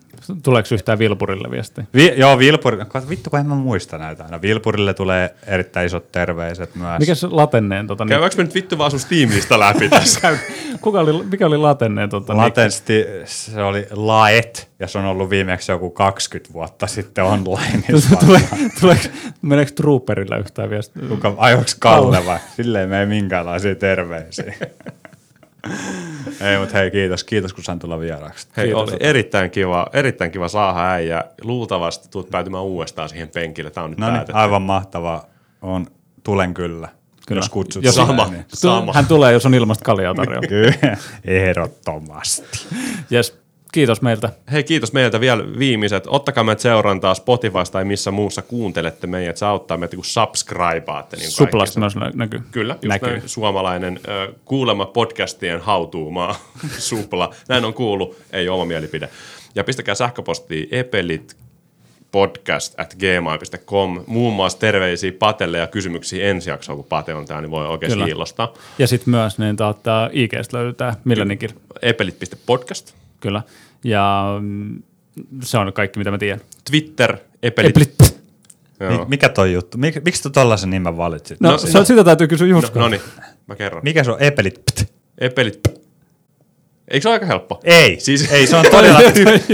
Tuleeko yhtään Vilpurille viestiä? Vi- joo, Vilpuri, Kato, vittu kun en mä muista näitä aina. Vilpurille tulee erittäin isot terveiset myös. Mikä se latenneen? Tota, niin, Käydäänkö me nyt vittu vaan sun Steamista läpi tässä? kuka oli, mikä oli latenneen? Tota, niin, Latesti, se oli Laet, ja se on ollut viimeksi joku 20 vuotta sitten onlineissa. Tule, tuleeko, meneekö Trooperille yhtään viestiä? Kuka, ajoks Kalle vai? Silleen me ei minkäänlaisia terveisiä. ei, mutta hei, kiitos. Kiitos, kun sain tulla vieraaksi. Hei, Kiitos. oli erittäin kiva, erittäin kiva saada äijä. Luultavasti tuut päätymään uudestaan siihen penkille. Tämä on nyt No niin, aivan mahtavaa. On, tulen kyllä, Kyllä. jos kutsut. Jos- sinne, Sama. Niin. Sama. Hän tulee, jos on ilmasta kaljaa tarjolla. Kyllä, ehdottomasti. Yes. Kiitos meiltä. Hei, kiitos meiltä vielä viimeiset. Ottakaa meidät seurantaa Spotifysta tai missä muussa kuuntelette meidät. Se auttaa meitä, kun subscribeaatte. Niin Suplasta myös nä- näkyy. Kyllä, just näkyy. näin, suomalainen ö, kuulema podcastien hautuumaa supla. Näin on kuullut, ei ole oma mielipide. Ja pistäkää sähköpostia epelit podcast at gmail.com. Muun muassa terveisiä Patelle ja kysymyksiä ensi jaksoon, kun Pate on täällä, niin voi oikein Kyllä. hiilostaa. Ja sitten myös niin, tota, IGstä löytää millä nikin. Epelit.podcast, Kyllä. Ja mm, se on kaikki, mitä mä tiedän. Twitter, epelit. Eplit. Joo. Mi- mikä toi juttu? Mik, miksi tu tollasen nimen valitsit? No, No, no, se- se, sitä täytyy kysyä No, Juskalta. no niin, mä kerron. Mikä se on Epelit? Pт. Epelit. Eikö se ole aika helppo? Ei, Siis- ei, se on todella.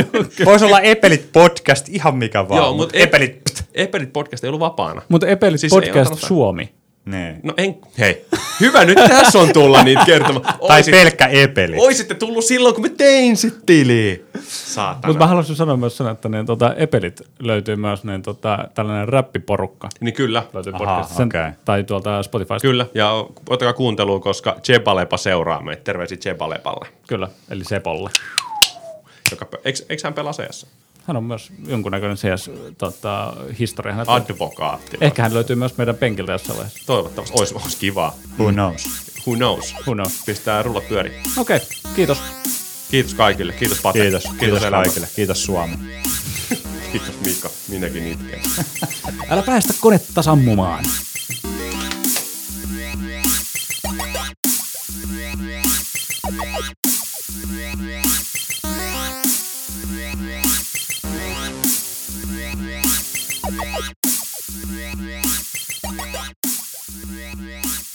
Voisi olla Epelit podcast ihan mikä vaan. Joo, mut mutta Epelit. Epelit podcast ei ollut vapaana. Mutta Epelit Siis ei podcast Suomi. Niin. No en, hei, hyvä nyt tässä on tulla niitä kertomaan. Tai pelkkä Epeli. Oisitte tullut silloin, kun mä tein sit tiliä. Saatana. Mutta mä haluaisin sanoa myös sen, että niin, tota, Epelit löytyy myös niin, tota, tällainen räppiporukka. Niin kyllä, Löytyy Aha. Sen, okei. Tai tuolta Spotifysta. kyllä. Ja ottakaa kuuntelua, koska Jebalepa seuraa meitä. Terveisiä Jebalepalle. Kyllä, eli Sepolle. Joka, eikö, eikö hän pelaa CS? Hän on myös jonkunnäköinen CS tota, Advokaatti. Ehkä hän löytyy myös meidän penkiltä jossain vaiheessa. Toivottavasti. Olisi, olisi kivaa. Who knows? Who knows? Who knows? Pistää rullat pyöri. Okei, okay, kiitos. Kiitos kaikille. Kiitos Pate. Kiitos. Kiitos elämä. kaikille. Kiitos Suomi. Kiitos Miikka. Minäkin itken. Älä päästä konetta sammumaan. Yeah. Thank you.